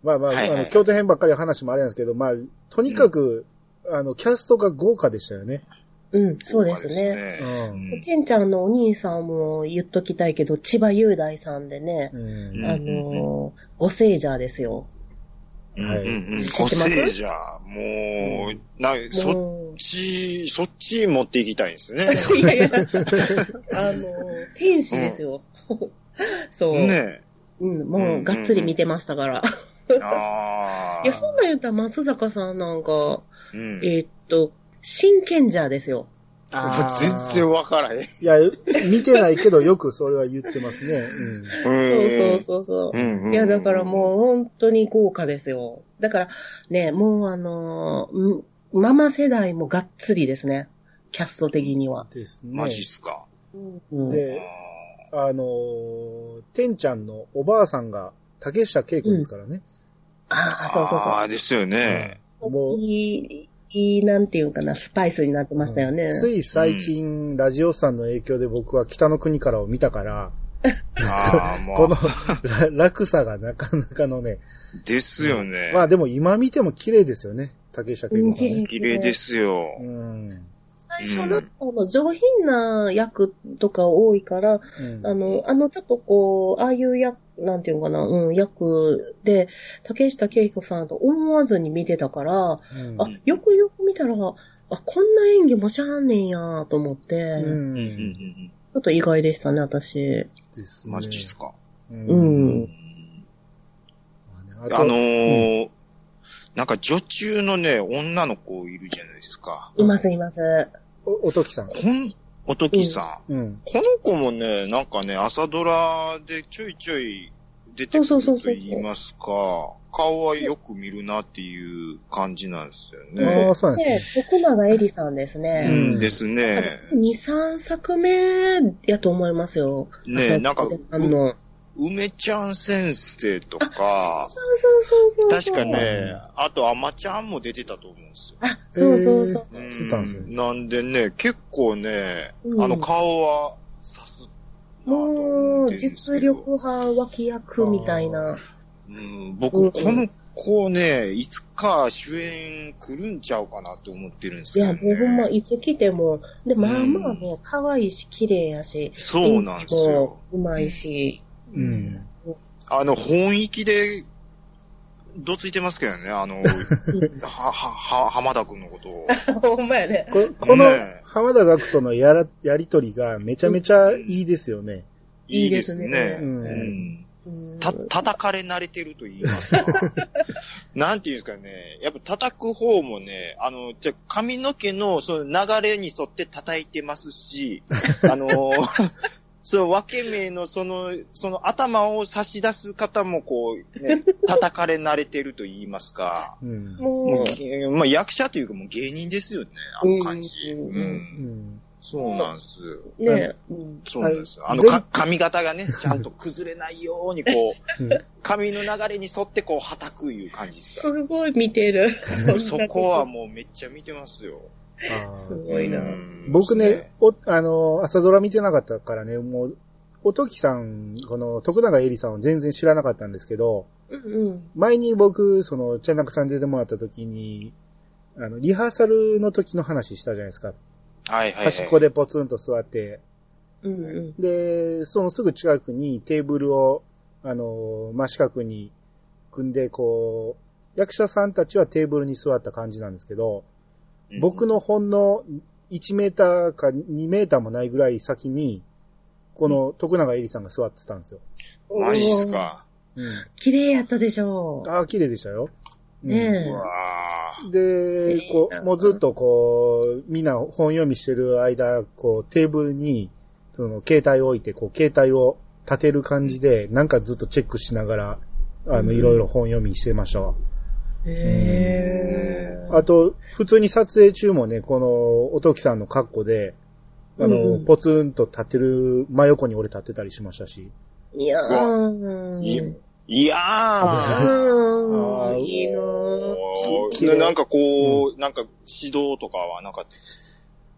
まあまあ、あの、京都編ばっかり話もあれなんですけど、まあ、とにかく、あの、キャストが豪華でしたよね。うん、そうです豪ね。う華ですん。ねてんちゃんのお兄さんも言っときたいけど、千葉雄大さんでね、うん。あのー、ご聖者ですよ。うん。はいうんうんうん。知ってます個性じゃ、もう、な、そっち、そっち持っていきたいんですね。いやいや、あのー、天使ですよ。そう。ねうん、もう、がっつり見てましたから。え。ああ。いや、そんなん言ったら松坂さんなんか、うん。えーっと、真剣者ですよ。全然わからへん。いや、見てないけど、よくそれは言ってますね。うん。そうそうそうそう。うんうん。いや、だからもう本当に豪華ですよ。だからね、もうあのーんママ世代もがっつりですね。キャスト的には。ですね。マジっすか。うん、で、あのー、てんちゃんのおばあさんが竹下恵子ですからね。ああ、そうそうああ、ですよね。そう。もう、いい、いい、なんていうかな、スパイスになってましたよね。つい最近、ラジオさんの影響で僕は北の国からを見たから、この落差がなかなかのね。ですよね。まあでも今見ても綺麗ですよね。竹下恵子さんね。綺麗ですよ。うん。最初の、あの、上品な役とか多いから、うんあの、あの、ちょっとこう、ああいう役、なんていうのかな、うん、役で、竹下恵子さんと思わずに見てたから、うんあ、よくよく見たら、あ、こんな演技もしゃあんねんやと思って、うんうんうんうんちょっと意外でしたね、私。ですねマジっすか？う。うんん。まあねあとあのー、なんか女中のね、女の子いるじゃないですか。います、います。お、おときさん。こん、おときさん。うん。この子もね、なんかね、朝ドラでちょいちょい出てくるとそうそうそうそう言いますか、顔はよく見るなっていう感じなんですよあねあ、。そうなんでですね。徳永えりさんですうね。んですね。2、3作目やと思いますよ。ねなんか、あの、梅ちゃん先生とか、そうそうそうそう。確かね、あと、あまちゃんも出てたと思うんですよ。あ、そうそうそう。うん聞いたんですねなんでね、結構ね、うんあの顔は刺すなと思もう、ってるんですけど。実力派脇役みたいな。うん、うん僕、この子ね、いつか主演来るんちゃうかなと思ってるんですいや、けど、ね。もうほんま、いつ来ても、で、まあまあね、可愛いし、綺麗やし、そうなんですよ。うまいし。うん。あの、本域で、どついてますけどね、あの、は、は、は、浜田くんのことを。ほんまやね。ここの浜田学とのやら、やりとりがめちゃめちゃいいですよね。いいですね。た、叩かれ慣れてると言いますか。なんていうんですかね。やっぱ叩く方もね、あの、じゃ、髪の毛のその流れに沿って叩いてますし、あの、その分け目のその、その頭を差し出す方もこう、ね、叩かれ慣れてると言いますか。うん。ももうげまあ役者というかもう芸人ですよね、あの感じ。うんうんうん。そうなんです。う、ね、うんそうなんです。はいあのか髪型がね、ちゃんと崩れないようにこう、うん髪の流れに沿ってこう、はたくいう感じですかすごい見てる。ら。そこはもうめっちゃ見てますよ。すごいな。うん僕ね、、お、あの、朝ドラ見てなかったからね、もう、おときさん、この徳永えりさんを全然知らなかったんですけど、うんうん。前に僕、その、チャンナクさん出てもらった時に、あの、リハーサルの時の話したじゃないですか。はいはい、はい。端っこでポツンと座って、うんうん。で、そのすぐ近くにテーブルを、あの、真四角に組んで、こう、役者さんたちはテーブルに座った感じなんですけど、うん僕のほんの1メーターか2メーターもないぐらい先に、この徳永えりさんが座ってたんですよ。マジっすか？うん。綺麗やったでしょああ、綺麗でしたよ。うんねえで、こう、もうずっとこう、みんな本読みしてる間、こう、テーブルに、その、携帯を置いて、こう、携帯を立てる感じで、なんかずっとチェックしながら、あの、うんいろいろ本読みしてましたわ。う。へー。あと、普通に撮影中もね、この、おときさんの格好で、あの、うんポツンと立ってる、真横に俺立ってたりしましたし。いやー。いいやー。うん。いいなーなんかこう、なんか指導とかはなかったです。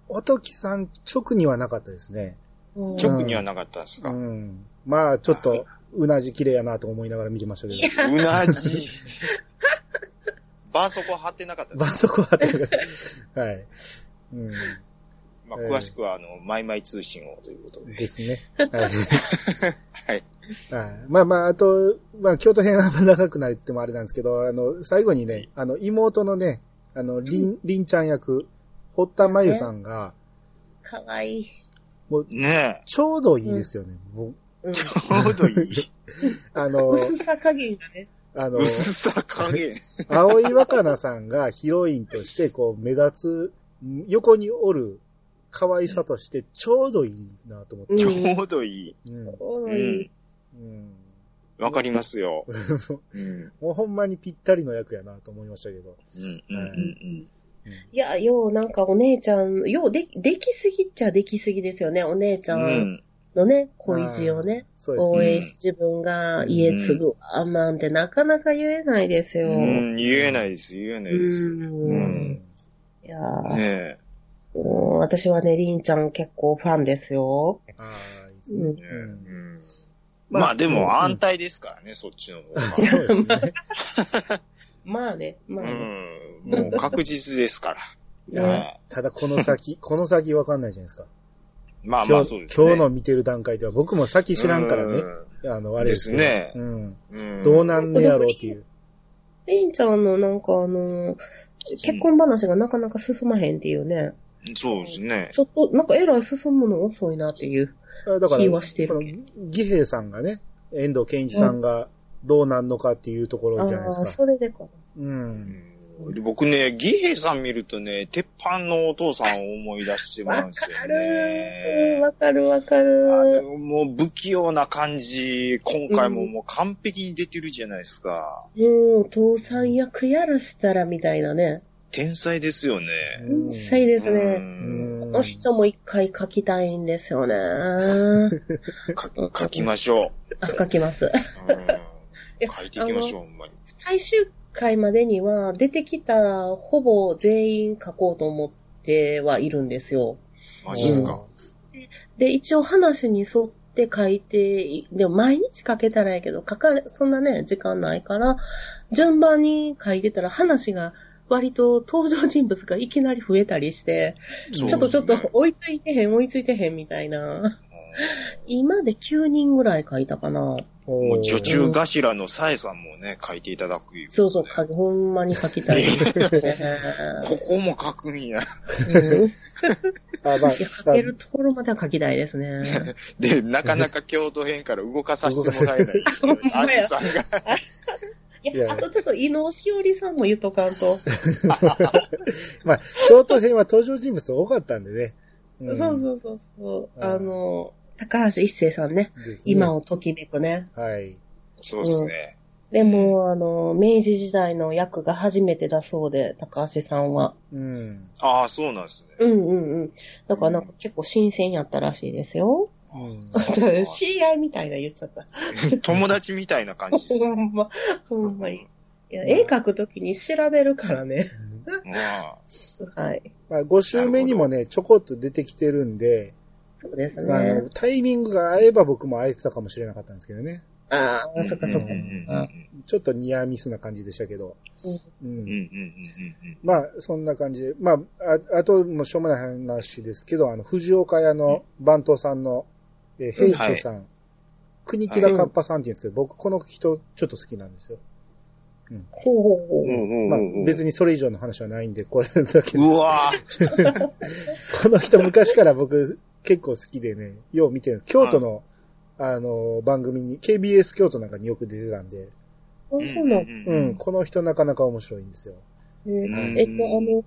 おときさん直にはなかったですね。うん直にはなかったですか、うん。まあ、ちょっと、うなじ綺麗やなと思いながら見てましたけど。うなじ。バーソコ貼ってなかったですバそこは、はい。うん。まあ、えー詳しくは、あの、マイマイ通信をということで。ですね。はい。はい。はい。まあまあ、あと、まあ、京都編は長くなってもあれなんですけど、あの、最後にね、あの、妹のね、あの、りん、りんちゃん役、堀田真由さんが、かわいい。ねちょうどいいですよね。もう。ちょうどいい。あの、薄さ加減がね。あの、薄さ加減。青井若菜さんがヒロインとして、こう、目立つ、横におる可愛さとして、ちょうどいいなと思って。ちょうどいい。うん。う。うんん。うん。わかりますよ。うん。もうほんまにぴったりの役やなと思いましたけど。うん。うん。うん。いや、よう、なんかお姉ちゃん、よう、で、できすぎっちゃできすぎですよね。お姉ちゃうんん。のね、恋路をね、ね。応援し自分が家継ぐわ、なんてなかなか言えないですよ。うん。言えないです。言えないです。うんうんいやーねうん私はね、りんちゃん結構ファンですよ。ああ、いいですね。うん。まあまあでうんも安泰ですからね、そっちの方が。そうですね。まあね、まあね。うん。もう確実ですから。ただこの先、この先わかんないじゃないですか。まあま今日あそうですね。今日の見てる段階では僕も先知らんからね。うあの、あれですねうん。うん。どうなんねやろうっていう。りんちゃんのなんかあの、結婚話がなかなか進まへんっていうね。そうですね。ちょっと、なんかえらい進むの遅いなっていう。あだから、気はしてる義兵さんがね、遠藤健一さんがどうなんのかっていうところじゃないああー、ですか。それでか。う。うん僕ね、義兵さん見るとね、鉄板のお父さんを思い出してまわうんですよかるね。わかるわかある。のもう不器用な感じ、今回ももう完璧に出てるじゃないですか。もう、お父さん役やらしたらみたいなね。天才ですよね。うん天才ですうね。うんこの人も一回書きたいんですよね。か書きましょあ、書きます。う。うん、書いていきましょう、ほんまに。最終回までには出てきたほぼ全員書こうと思ってはいるんですよ。マジっすか？で、一応話に沿って書いて、でも毎日書けたらいいけど、書かれ、そんなね、時間ないから、順番に書いてたら話が割と登場人物がいきなり増えたりして、そうちょっとちょっと追いついてへん、追いついてへんみたいな。今で9人ぐらい書いたかな。おもう女中頭のさえさんもね、書いていただくいう、そうそう、かほんまに書きたい。ここも書くんや。うん あ、まあ書けるところまでは書きたいですね。で、なかなか京都編から動かさせてもらえない。ほんまやアニさんが。いいやや、あとちょっと、伊能しおりさんも言っとかんと。まあ、京都編は登場人物多かったんでね。んそうそうそうそう。うんあの、高橋一生さんね。ね今をときめくね。はい。そうですね。でも、あの、明治時代の役が初めてだそうで、高橋さんは。うん。ああ、そうなんですね。うんうんうん。だからなんか結構新鮮やったらしいですよ。うん 知り合いみたいな言っちゃった。友達みたいな感じです。ほんま、ほんまに。いや、絵描くときに調べるからね。まあ、はい。まあ、5週目にもね、ちょこっと出てきてるんで、そうですあねの。タイミングが合えば僕も会えてたかもしれなかったんですけどね。ああ、そっかそっかちょっとニアミスな感じでしたけど。う。うんうんんうんうんまあ、そんな感じで。まあ、ああと、もうしょうもない話ですけど、あの、藤岡屋の番頭さんの、えー、ヘイスケさん、国木田カッパさんって言うんですけど、僕この人ちょっと好きなんですよ。ほうほうほう。うんうんまあ別にそれ以上の話はないんで、これだけです。うわぁ。この人昔から僕結構好きでね、よう見てる。京都の、あの、番組に、KBS 京都なんかによく出てたんで、あ、そうなんうん、この人なかなか面白いんですよ。えっと、あの、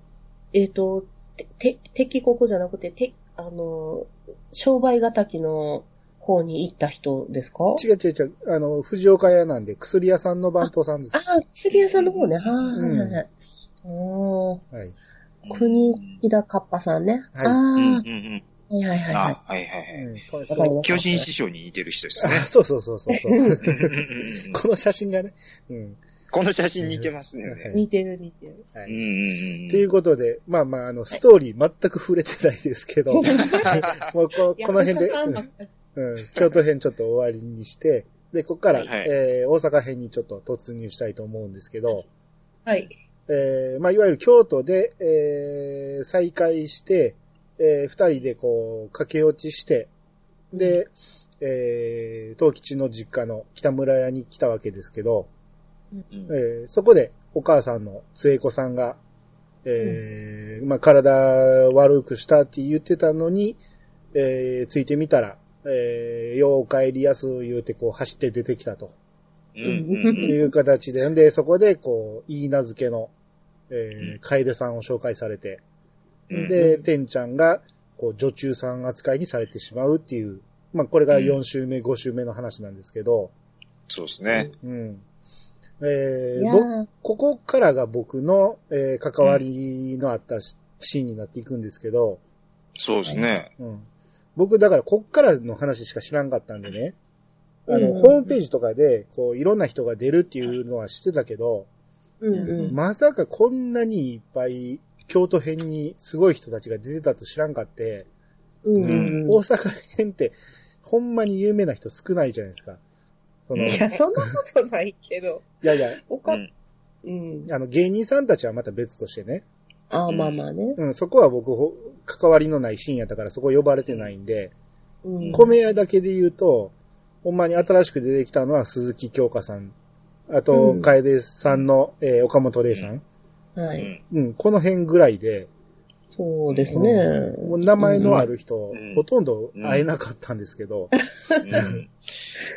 えっと、て、て敵国じゃなくて、て、あの、商売敵の方に行った人ですか？違う違う違う、あの、藤岡屋なんで薬屋さんの番頭さんです。ああ、釣り屋さんの方ね。はいうんはいはいはい。おーはい。国木田カッパさんね。はいあうんうんあ、うん。はいはいはいはあ、はいはいはい。巨人師匠に似てる人ですねあ。そうそうそうそうこの写真がね。うん。この写真似てますね。はい。い似てる似てる。はい。うんうんうん。っていうことで、まあまあ、あの、ストーリー全く触れてないですけど、もうここの辺で、いやうんうん、京都編ちょっと終わりにして、で、ここから、はいえー大阪編にちょっと突入したいと思うんですけど、はい。えーまあ、いわゆる京都で、えー再会して、えー二人でこう、駆け落ちして、で、えー、東吉の実家の北村屋に来たわけですけど、うん。えーそこでお母さんの末子さんが、えーまあ、体悪くしたって言ってたのに、えーついてみたら、えー、よう帰りやす言うてこう走って出てきたと。うん。うんいう形で、んで、そこでこう、いい名付けの、えー、楓さんを紹介されて、うんで、てんちゃんが、こう、女中さん扱いにされてしまうっていう、まあ、これが4週目、5週目の話なんですけど、そうですね。うん。えー、ここからが僕の、えー関わりのあったしシーンになっていくんですけど、そうですね。うん。僕、だから、こっからの話しか知らんかったんでね、あの、うんホームページとかで、こう、いろんな人が出るっていうのは知ってたけど、うんうん。まさかこんなにいっぱい、京都編にすごい人たちが出てたと知らんかって、うんうん大阪編って、ほんまに有名な人少ないじゃないですか。いいや、そんなことないけど。やいや、おか、うんうん。あの、芸人さんたちはまた別としてね、ああ、まあまあね。うん、そこは僕、ほ関わりのないシーンやったからそこ呼ばれてないんで、うん。米屋だけで言うと、ほんまに新しく出てきたのは鈴木京香さん。あと、うん楓さんの、えー岡本玲さん。はい。うん。うん、この辺ぐらいで、そうですね。もう名前のある人、うんほとんど会えなかったんですけど、うん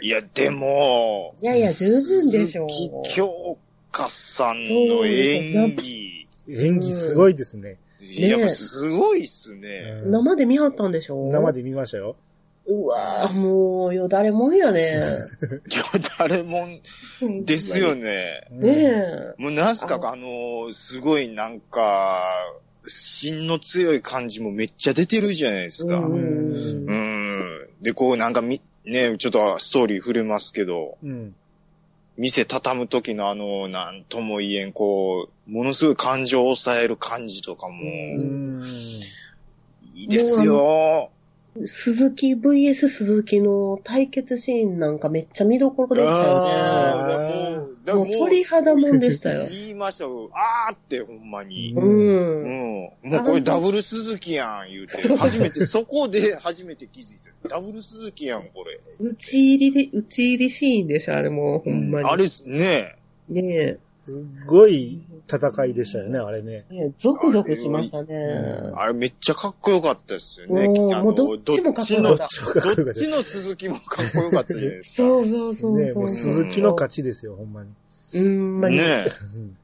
いや、でも、いやいや、十分でしょう。京香さんの演技、演技すごいですね。やっぱすごいっすね。うん生で見はったんでしょ生。で見ましたよ。うわぁ、もう、よだれもんやね。いや、誰もですよね。うんねえ。もうなんすか、ああの、すごいなんか、芯の強い感じもめっちゃ出てるじゃないですか。ううん。ん。で、こうなんかみ、ね、ちょっとストーリー触れますけど、うん。店畳む時のあの、なんとも言えん、こう、ものすごい感情を抑える感じとかも、うん。いいですよ。鈴木 VS 鈴木の対決シーンなんかめっちゃ見どころでしたよね。もう、鳥肌もんでしたよ。言いましたよ。あーって、ほんまに。う。うんん。もうこれダブル鈴木やん、言うて。初めて、そこで初めて気づいて。ダブル鈴木やん、これ。打ち入りで、打ち入りシーンでしょ、あれもうほんまに。あれっすね。ねえ。すっごい戦いでしたよね、あれね。ねえゾクゾクしましたね。あれめっちゃかっこよかったですよね。もうどっちもかっこよかったどっちの鈴木もかっこよかったじゃないですか。そうそうそうそう。ねもう鈴木の勝ちですよ、ほんまに。うん、まに。ねうん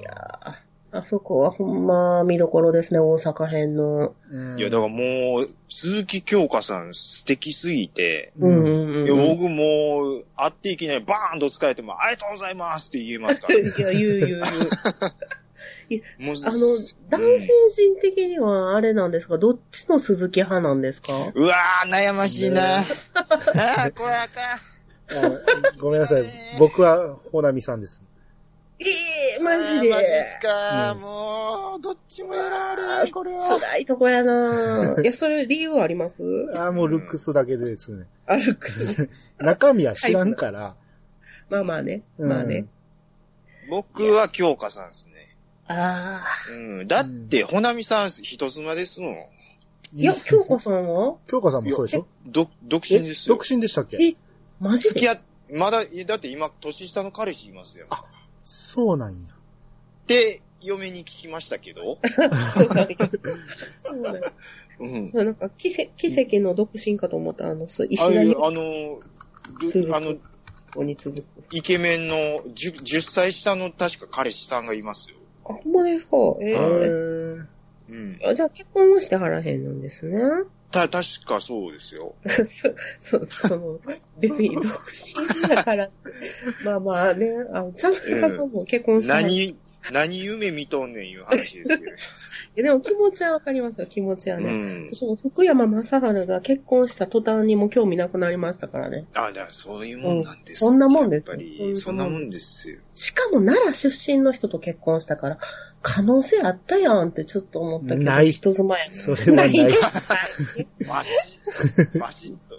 いやーあそこはほんま見どころですね、大阪編の。うんいや、だからもう、鈴木京香さん素敵すぎて、うんうんうん。僕もう、会っていきなりバーンと使えても、ありがとうございますって言えますから。いや、言う言う言う。もうあの、男性陣的にはあれなんですか？どっちの鈴木派なんですか？うわー、悩ましいな。あねー、これあかん。あごめんなさい。僕は、ほなみさんです。ええマジで。あーマジっすか、うんもう、どっちもやられん、これは。辛いとこやな いや、それ理由あります？ああ、もうルックスだけでですね。歩く。中身は知らんから。まあまあね。うんまあね。僕は京香さんですね。ああ。うん。だって、ほなみさん、人妻ですもん。いや、京子さんは？京子さんもそうでしょ？ど、独身ですよ。独身でしたっけ？えマジで？付き合っ、まだ、だって今、年下の彼氏いますよ。そうなんや。って、嫁に聞きましたけど。そうだねそうだねうん。そうなんか、奇跡、奇跡の独身かと思った、あの、そう、石ああいう田にあの、あの、子に続く。イケメンの 10, 10歳下の確か彼氏さんがいますよ。あ、ほんまですかええへーうん。あじゃあ結婚はしてはらへんのですね。た、確かそうですよ。そ、そ、その、別に独身だから。まあまあね、あの、ちゃんとかさんも結婚して何、何夢見とんねんいう話ですけど。でも気持ちはわかりますよ、気持ちはね。うん。私も福山雅治が結婚した途端にもう興味なくなりましたからね。あ、だからそういうもんなんです、うんそんなもんですやっぱり、そそんなもんですよ。しかも奈良出身の人と結婚したから、可能性あったやんってちょっと思ったけど、ない人妻やねそれはない。バシッ、バシ ッと。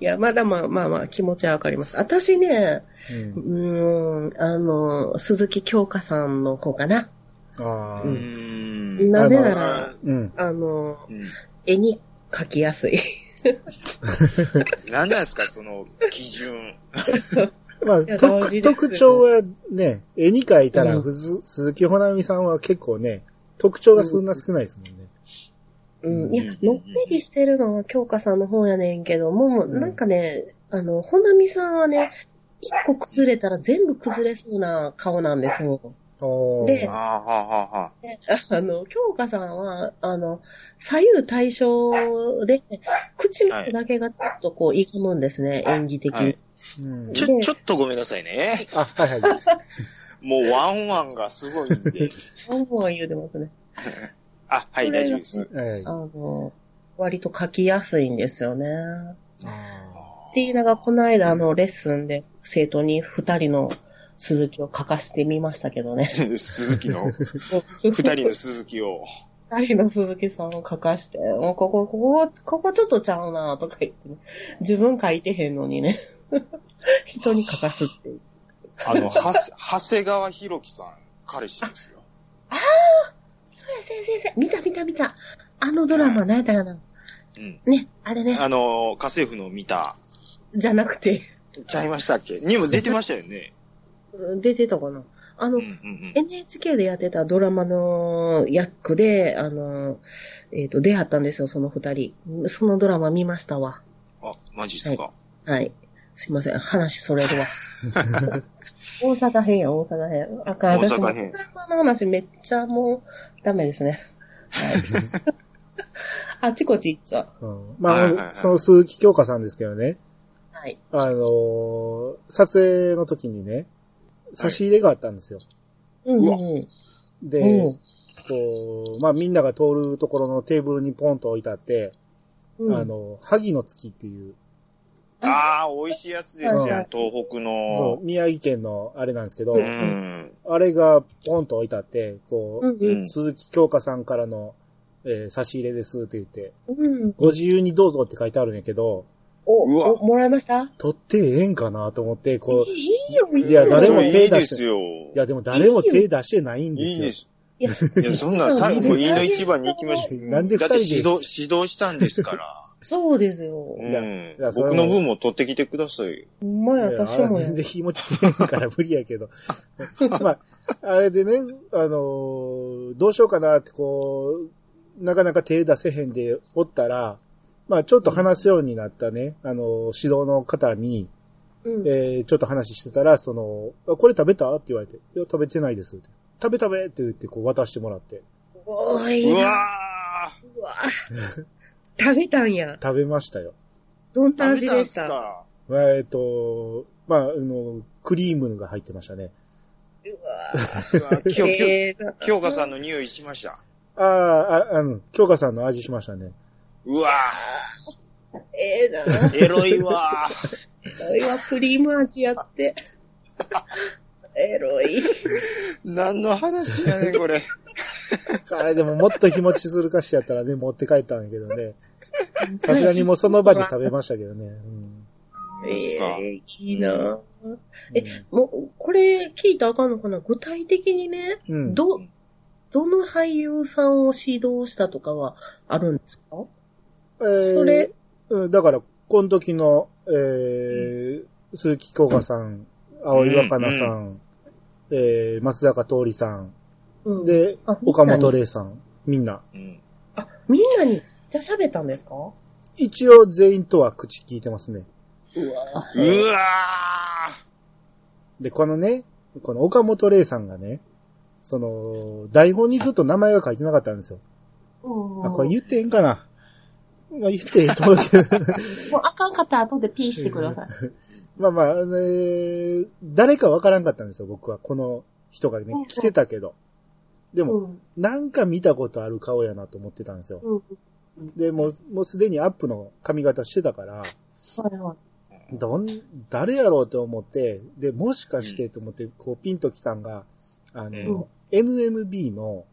いや、まだまあまあまあ気持ちはわかります。私ね、うんうーん、あの、鈴木京香さんの方かな。ああう。ん。なぜなら、うん。あの、うん絵に描きやすい。何 なんですか、その基準。まあ、特徴はね、絵に描いたら、うん鈴木ほなみさんは結構ね、特徴がそんな少ないですもんね。うん、いやうん、のっぺりしてるのは京香さんの方やねんけども、うんなんかね、あの、ほなみさんはね、一個崩れたら全部崩れそうな顔なんですよ。おーでああ、の、京香さんは、あの、左右対称で、口元だけがちょっとこう、いがむんですね、演技的に。はいうんちょ、ちょっとごめんなさいね。あ、はいはい。もうワンワンがすごいんで。あんま言うてますね。あ、はい、大丈夫です。はいあの、割と書きやすいんですよね。あって言いながら、この間、あの、レッスンで生徒に二人の鈴木を書かせてみましたけどね。鈴木の、二 二人の鈴木を。二人の鈴木さんを書かして、もうここ、ここ、ここちょっとちゃうなとか言ってね。自分書いてへんのにね。人に書かすっていう。あの、は、長谷川博樹さん、彼氏ですよ。そうや、先生、先生。見た見た見た。あのドラマ、何やったかなうん。ね、あれね。あの、家政婦の見た、じゃなくて、ちゃいましたっけ？にも出てましたよね。うん出てたかなあの、うんうんうん。NHK でやってたドラマの役で、あの、えっ、と、出会ったんですよ、その二人。そのドラマ見ましたわ。あ、マジっすか？はい。すいません、話それるわ。大阪編や、大阪編。あかん、大私も、阪編大阪の話めっちゃもう、ダメですね。はい。あちこち行っちゃう。うん、まあ、はいはいはいその鈴木京香さんですけどね、はい。あのー撮影の時にね、差し入れがあったんですよ。うんうわうんで、うん。こう、まあみんなが通るところのテーブルにポンと置いてあって、うん。あの、萩の月っていう、ああ、美味しいやつですよはいはい。東北そうの。宮城県のあれなんですけど、うん。あれがポンと置いてあって、こう、うん鈴木京香さんからの、えー差し入れですって言って、うん。ご自由にどうぞって書いてあるんやけど、お、うわおもらいました？取ってええんかなと思って、こう、いいよ、いいよ。いや誰もい手出しいですよ。いやでも誰も手出してないんですよ。いいです。いや、いや、そんなん最後、いいの一番に行きましょう。なんでだって指導、指導したんですから。そうですよ。ういやん僕の分も取ってきてくださいよ。ほんまや、いや私もや全。然日持ちせんから無理やけど。まあ、あれでね、あのーどうしようかなってこう、なかなか手出せへんでおったら、まあちょっと話すようになったね、あのー指導の方に、うん。えーちょっと話してたら、その、あこれ食べた？って言われて、いや、食べてないですって。食べ食べって言ってこう渡してもらって、おーいうな。わうわ 食べたんや。食べましたよ。どんーな味でした？えっ、と、まあ、あの、クリームが入ってましたね。うわうわ今日、今日、えー京香さんの匂いしました？ああ、あ、あの、京香さんの味しましたね。うわええな。ーエロいわーこれはクリーム味やって。エロい。何の話やねん、これ。あれでももっと日持ちするかしやったらね、持って帰ったんやけどね。さすがにもうその場で食べましたけどね。うんええいいな。うんえもう、これ聞いたらあかんのかな？具体的にね、うん。ど、どの俳優さんを指導したとかはあるんですか？えーそれ、うん、だから、この時の、えー、鈴木京香さん、青井若菜さん、えー、松坂桃李さん、うん、で、あ岡本玲さん、みんな。うん。あ、みんなに、じゃあ喋ったんですか？一応全員とは口聞いてますね。うわうわで、このね、この岡本玲さんがね、その、台本にずっと名前が書いてなかったんですよ。あ、これ言ってええんかなまあ言ってええと思うけど。もうあかんかったら後でピーしてください。まあまあ、ね、誰かわからんかったんですよ、僕は。この人がねうん、来てたけど。でも、うん。なんか見たことある顔やなと思ってたんですよ。うん。で、もう、もうすでにアップの髪型してたから、はいはい。どん、誰やろうと思って、で、もしかしてと思って、こう、ピンときたんが、あの、うん NMB の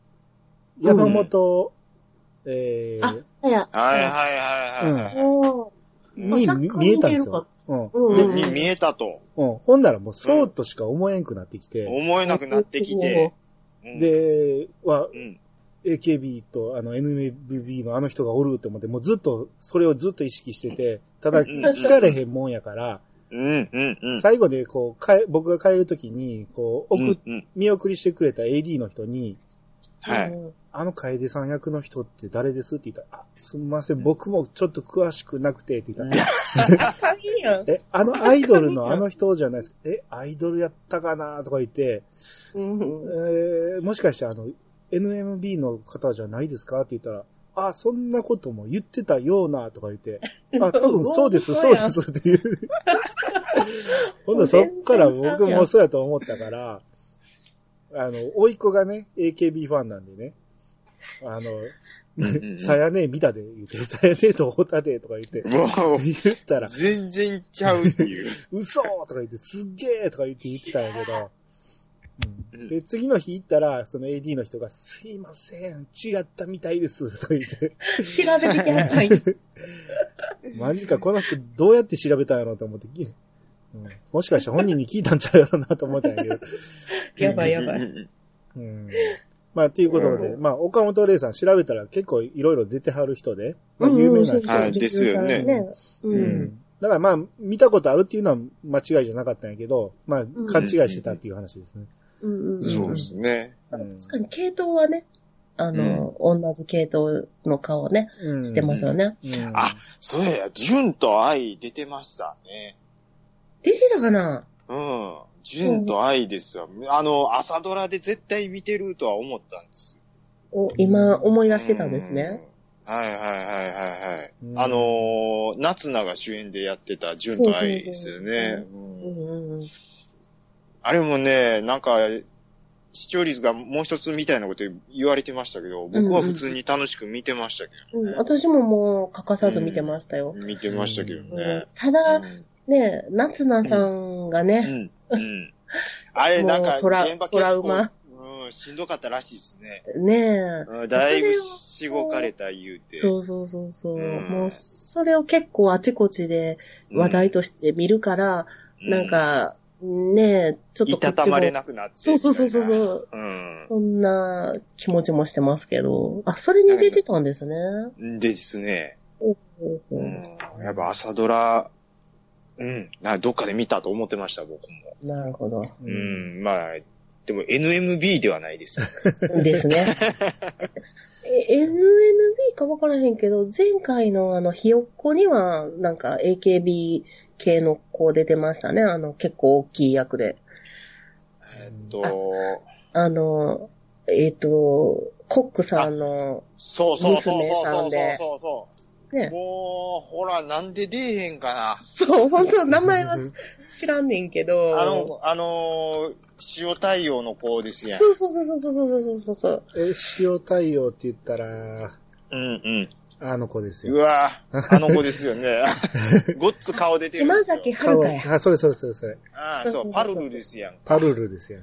山本、えあ、さや。はいはいはいはいはい。おーー、に見えたんですよ。うん。に見えたと。うん。ほんならもうそうとしか思えんくなってきて、思えなくなってきて。うん、で、はう、ん。AKB とあの NMB のあの人がおると思って、もうずっと、それをずっと意識してて、ただうん聞かれへんもんやから、うん、うん、うん。最後でこう、かえ僕が帰るときに、こう、送っうん、うん。見送りしてくれた AD の人に、はい。うんあの楓さん役の人って誰ですって言ったら、あ、すみません、僕もちょっと詳しくなくて、って言ったら。え、あのアイドルのあの人じゃないですか。え、アイドルやったかなとか言って、うんえーもしかしてあの、NMB の方じゃないですかって言ったら、あ、そんなことも言ってたような、とか言って、あ、多分そうです、そうです、っていう。ほんとそっから僕もそうやと思ったから、あの、甥いっ子がね、AKB ファンなんでね、あの、さやね見たで、言って、さやねと会うたで、とか言って、もう、言ったら、全然ちゃうっていう。嘘とか言って、すっげーとか言って言ってたんやけど、うん。で、次の日行ったら、その AD の人が、すいません、違ったみたいです、とか言って、調べてください。マジか、この人どうやって調べたんやろうと思って、きうん、もしかして本人に聞いたんちゃうやろうなと思ったんやけど、やばいやばい。うんうん。まあ、ということで、うまあ、岡本玲さん調べたら結構いろいろ出てはる人で、まあ、うん有名な人。はいですよねう。うんん。だからまあ、見たことあるっていうのは間違いじゃなかったんやけど、まあ、勘違いしてたっていう話ですね。うんうん。そうですね。うん確かに系統はね、あの、同じ系統の顔ね、うんしてますよね。うんあ、そうや、純と愛出てましたね。出てたかな？うん。純と愛ですよ。あの、朝ドラで絶対見てるとは思ったんです。お、今思い出してたんですね。うん。はいはいはいはいはい。うんあのー、夏菜が主演でやってた純と愛ですよね。ううんんうんうん。あれもね、なんか、視聴率がもう一つみたいなこと言われてましたけど、僕は普通に楽しく見てましたけどね。うん、私ももう欠かさず見てましたよ。見てましたけどうんね。ただ、うんね、夏菜さんがうね、ん。うん。あれ、なんか、もうトラ現場トラウマ、うん、しんどかったらしいですね。ねうんだいぶしごかれた言うて。そうそうそうそう、うんもう、それを結構あちこちで話題として見るから、うんなん、か、ねちょっとこっちもいたたまれなくなって。そうそうそうそうそみう。たいな。そんな気持ちもしてますけど。あ、それに出てたんですね。うん。でですね。うん。やっぱ朝ドラ、うん。などっかで見たと思ってました、僕も。なるほど。ううん。まあ、でも NMB ではないですよ。ですね。え NNB かわからへんけど、前回のあの、ひよっこには、なんか AKB 系の子出てましたね。あの、結構大きい役で。えっと、あの、えっ、と、コックさんの、そうそうそうそう娘さそうんでそうそう。ね。もう、ほら、なんで出えへんかな。そう、本当名前は知らんねんけど。あの、あのー、塩対応の子ですやん。そうそうそうそうそうそうそうそう。え、塩対応って言ったら、うんうん。あの子ですうよ。わぁ、あの子ですよね。ごっつ顔出てるんですよ。島崎。遥や。あ、それそれそれそれ。ああ、そう、パルルですやん。パルルですよ。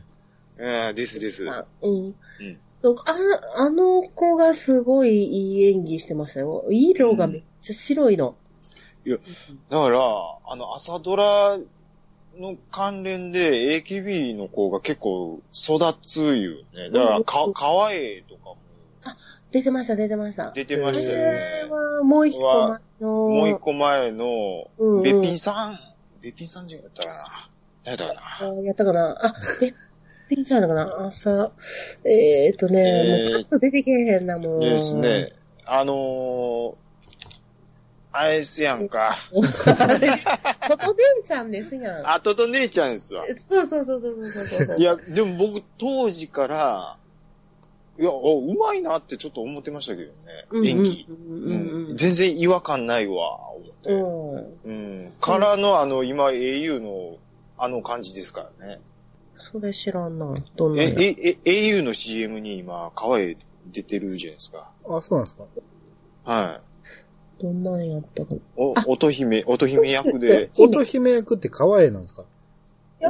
うん、ですです。あうん。うんああの子がすごいいい演技してましたよ。色がめっちゃ白いの。だから、あの、朝ドラの関連で AKB の子が結構育ついうね。だから、か、かわえとかも出てました、出てました。出てまあしたよれね。はもう一個前の。もう一個前の、うんうんべっぴんさん、べっぴんさんじゃなかったかな？何やったかな。あやったかな？あ、べっぴんちゃんだかな朝、えーっとね、えーもうパッと出てけえへんな、もう。でですね、あのー、あれですやんか。トトベンちゃんですやん。あとと姉ちゃんですわ。そうそうそうそうそうそう。いや、でも僕当時から、いや、おうまいなってちょっと思ってましたけどうんね。演技。全然違和感ないわ、思って。うん。からのあの、今 au のあの感じですからね。それ知らんな。どんなえ、やえ、え、au の CM に今、川へ出てるじゃないですか。あ、そうなんですかはい。どんなんやったかな。お、乙姫、乙姫役で。乙姫役って川栄なんですか？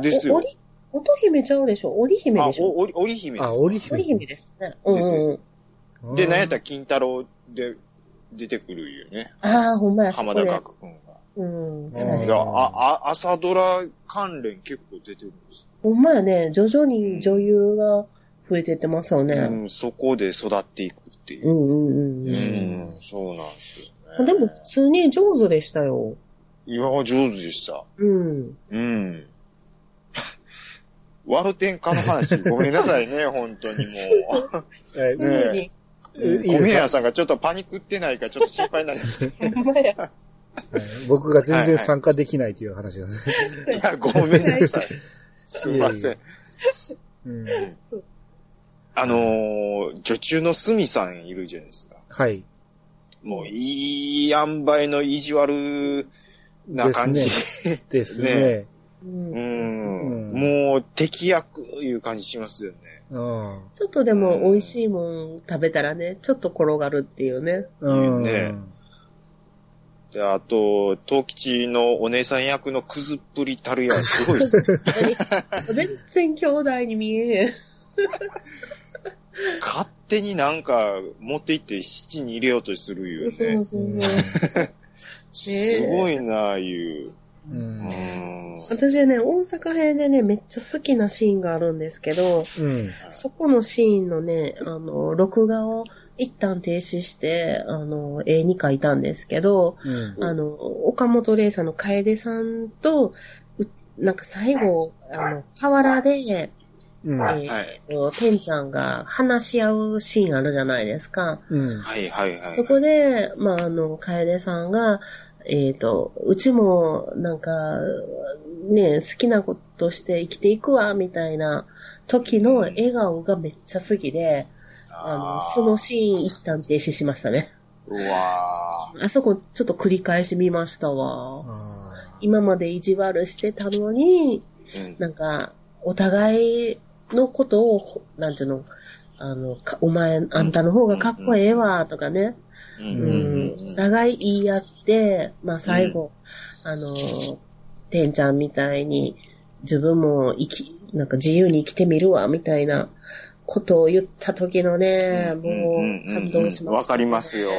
ですよおり、乙姫ちゃうでしょ？織姫あで、しょ？お、おり、織姫です。あ、織姫。織姫ですね。うんでなんやったらら金太郎で出てくるよね。ああ、ほんまや、浜田岳くんが。うん。あ、あ、朝ドラ関連結構出てるんです。ほんまやね、徐々に女優が増えてってますよね。うん、そこで育っていくっていうう。んうんうんううん。ん、そうなんですよね。でも普通に上手でしたよ。いや、上手でした。うん。うん。ワルテンカの話、ごめんなさいね、本当にもう。えねえ普通に。えいいですか米屋さんがちょっとパニックってないかちょっと心配になりました。ほんまや。はい僕が全然参加できないという話なんですね。いや、ごめんなさい。すいません。うんあのー、女中のすみさんいるじゃないですか。はい。もう、いい塩梅の意地悪な感じ。ですですね ね。うんもう、敵役いう感じしますよね。うん。ちょっとでも美味しいもん食べたらね、ちょっと転がるっていうね。うん。ねで、あと、東吉のお姉さん役のくずっぷりたるや、すごいですね。全然兄弟に見えへん。勝手になんか持って行って七に入れようとするいうね。そうそうそう。すごいな、いう。うん。うん。うん。私はね、大阪編でね、めっちゃ好きなシーンがあるんですけど、そこのシーンのね、あの、録画を一旦停止して、あの、絵に描いたんですけど、うん。あの、岡本玲さんの楓さんと、うなんか最後、あの、河原で、うん。えはいーと、てんちゃんが話し合うシーンあるじゃないですか。うん。はいはいはい。そこで、まあ、あの、楓さんが、えっ、と、うちも、なんか、ね、好きなことして生きていくわ、みたいな時の笑顔がめっちゃ好きで、あの、そのシーン一旦停止しましたね。うわあそこちょっと繰り返し見ましたわ。あ今まで意地悪してたのに、ーうん。なんか、お互いのことを、なんていうの、あの、かお前、あんたの方がかっこええわ、とかね。ううんん。お互い言い合って、まあ最後、あの、てんちゃんみたいに、自分も生き、なんか自由に生きてみるわ、みたいなことを言った時のね、うんもう感動しました、わかりますよ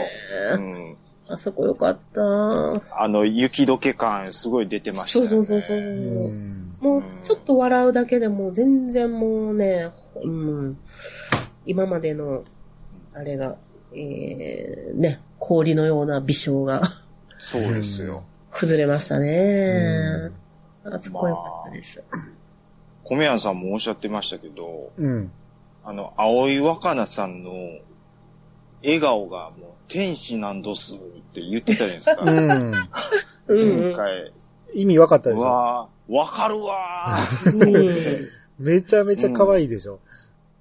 うん。あそこよかった。あの、雪解け感すごい出てましたそうよね。そうそうそうそう。もう、ちょっと笑うだけでも全然もうね、うん、今までの、あれが、えー、ね、氷のような微笑がそうですよ。崩れましたね。あそこよかったです。米谷さんもおっしゃってましたけど、うん。あの、青井若菜さんの笑顔がもう天使なんどすって言ってたじゃないですか。うん。うん前回。意味分かったでしょうわーわかるわうんめちゃめちゃ可愛いでしょ、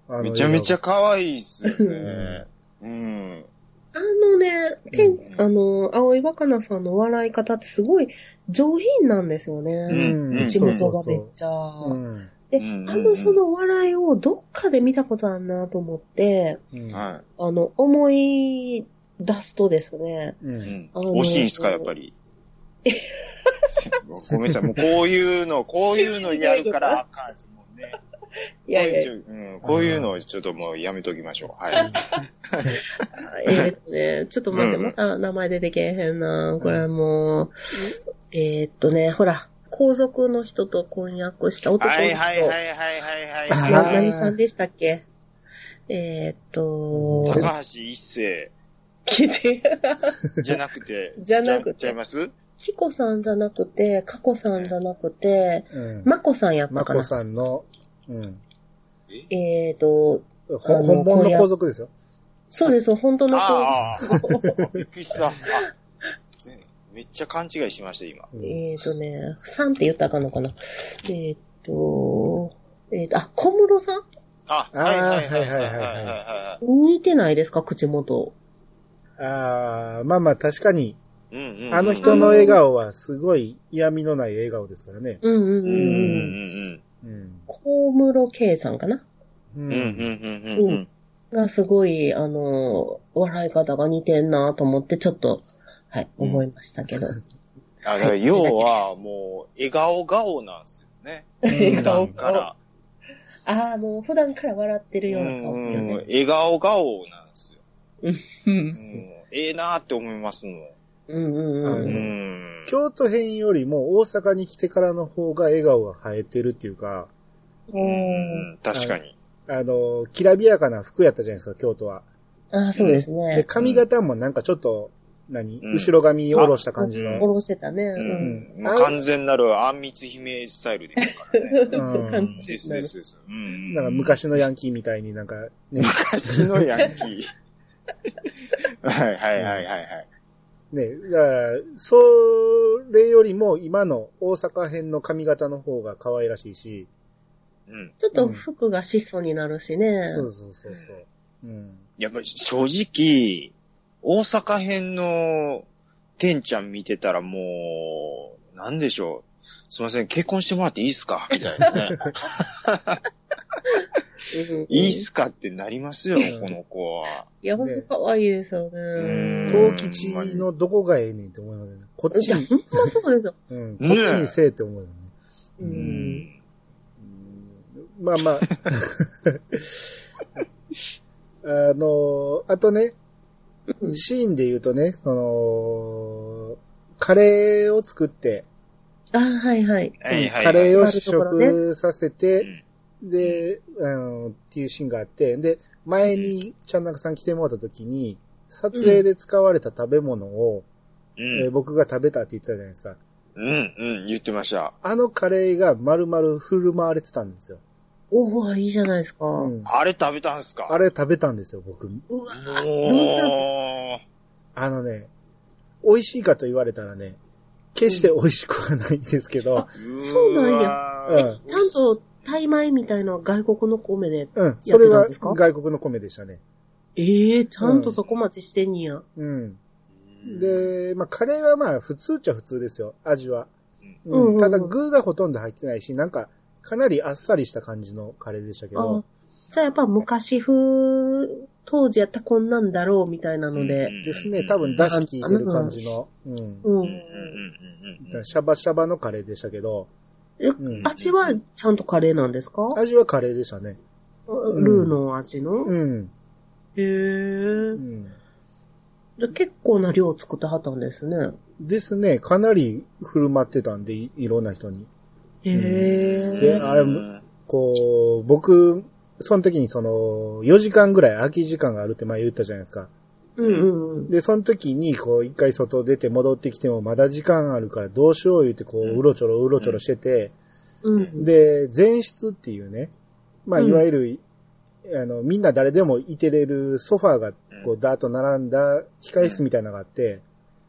あのーめちゃめちゃ可愛いっすよね。うん。あのね、てんうんあの、青井若菜さんの笑い方ってすごい上品なんですよね。うん口元がめっちゃ。うん。で、うんあのその笑いをどっかで見たことあるなと思って、うん。はあの、思い出すとですね、う。んん。あの惜しいんすか、やっぱり？ごめんなさい。もうこういうの、こういうのやるから あかんもんね。いやいやこういううん、こういうのをちょっともうやめときましょう。はい。えーっとね、ちょっと待って、うんまた名前出てけえへんな。これはもう、えーっとね、ほら、皇族の人と婚約した男の人。はいはいはいはいはいはいなはい。何さんでしたっけ？えーっと、高橋一生じゃなくて、じゃなくてちゃいます？キコさんじゃなくて、カコさんじゃなくて、うん。マコさんやったまこかな。さんの、うん。え？ーっと、ほあの本物の皇族ですよ。そうです、本当のああ、びっくりした。めっちゃ勘違いしました、今。えっ、とね、3って言ったらあかんのかな。えっ、ー、と、えっ、ー、と、あ、小室さん？あ、はいはいはいはいはい。似てないですか、口元。ああ、まあまあ確かに、あの人の笑顔はすごい嫌味のない笑顔ですからね。うんうんうん。うん。小室圭さんかな？うんうんうんうん。がすごい、あの、笑い方が似てんなと思って、ちょっと、はい、うん思いましたけど。あ、だから要は、もう、笑顔顔なんですよね。うん普段から。ああ、もう普段から笑ってるうような顔んうんよね。笑顔顔なんですよ。う。うんんええなーって思いますもん。うんうんうん。うん。京都編よりも大阪に来てからの方が笑顔が生えてるっていうか、う。うんん確かに。あの、きらびやかな服やったじゃないですか、京都は。ああ、そうですで、ね。髪型もなんかちょっと、何、うん後ろ髪下ろした感じの。あ下ろしてたね。ううん。う完全なるあんみつ姫スタイルでいくからね。そう感じですですです。うん。なんか昔のヤンキーみたいになんか、ね、昔のヤンキー。はいはいはいはいはい。ね、だから、それよりも今の大阪編の髪型の方が可愛らしいし、うん。ちょっと服が質素になるしね。そうそうそうそう。うん。やっぱり正直、大阪編のてんちゃん見てたらもう、なんでしょう。すいません、結婚してもらっていいっすか？みたいなね。うんいいっすかってなりますようん、この子は。いや、ほんと可愛いですよんね。東吉のどこがええねんって思いますよね。こっちに、ほんまそうですよ。うん、こっちにせえって思うよね。う。うんん。まあまあ。あの、あとね、シーンで言うとね、その、カレーを作って、あ、はいはい。カレーをはい試食させうて、んで、あの、っていうシーンがあって、で、前にちゃんなかさん来てもらった時に、撮影で使われた食べ物を、うん。えー僕が食べたって言ってたじゃないですか。うん、うん、言ってました。あのカレーが丸々振る舞われてたんですよ。おおいいじゃないですか。う。うんあれ食べたんすか？あれ食べたんですよ、僕。わおー。あのね、美味しいかと言われたらね、決して美味しくはないんですけど、そうなんややうんちゃんと、タイ米みたいな外国の米で。うん、それはやってたんですか？外国の米でしたね。ええちゃんとそこまでしてんにや。うん。で、まあ、カレーはまあ、普通っちゃ普通ですよ、味は。うんうんうんただ、具がほとんど入ってないし、なんか、かなりあっさりした感じのカレーでしたけあど、じゃあやっぱ昔風、当時やったらこんなんだろうみたいなので。ですね、多分、出汁効いてる感じの、うん。ううんうんうんん。うんシャバシャバのカレーでしたけど、えうん味はちゃんとカレーなんですか？味はカレーでしたね。ルーの味の、うん。へえう。ん。で結構な量作ってはったんですね。ですね、かなり振る舞ってたんで、いいろんな人に。であれもこう、僕、その時にその、4時間ぐらい空き時間があるって前言ったじゃないですか。うんうんうん。で、その時に、こう、一回外出て戻ってきても、まだ時間あるからどうしよう言って、こう、うんうろちょろうろちょろしてて、うん。で、前室っていうね、まあ、うんいわゆる、あの、みんな誰でもいてれるソファーが、こう、ダーッと並んだ控室みたいなのがあって、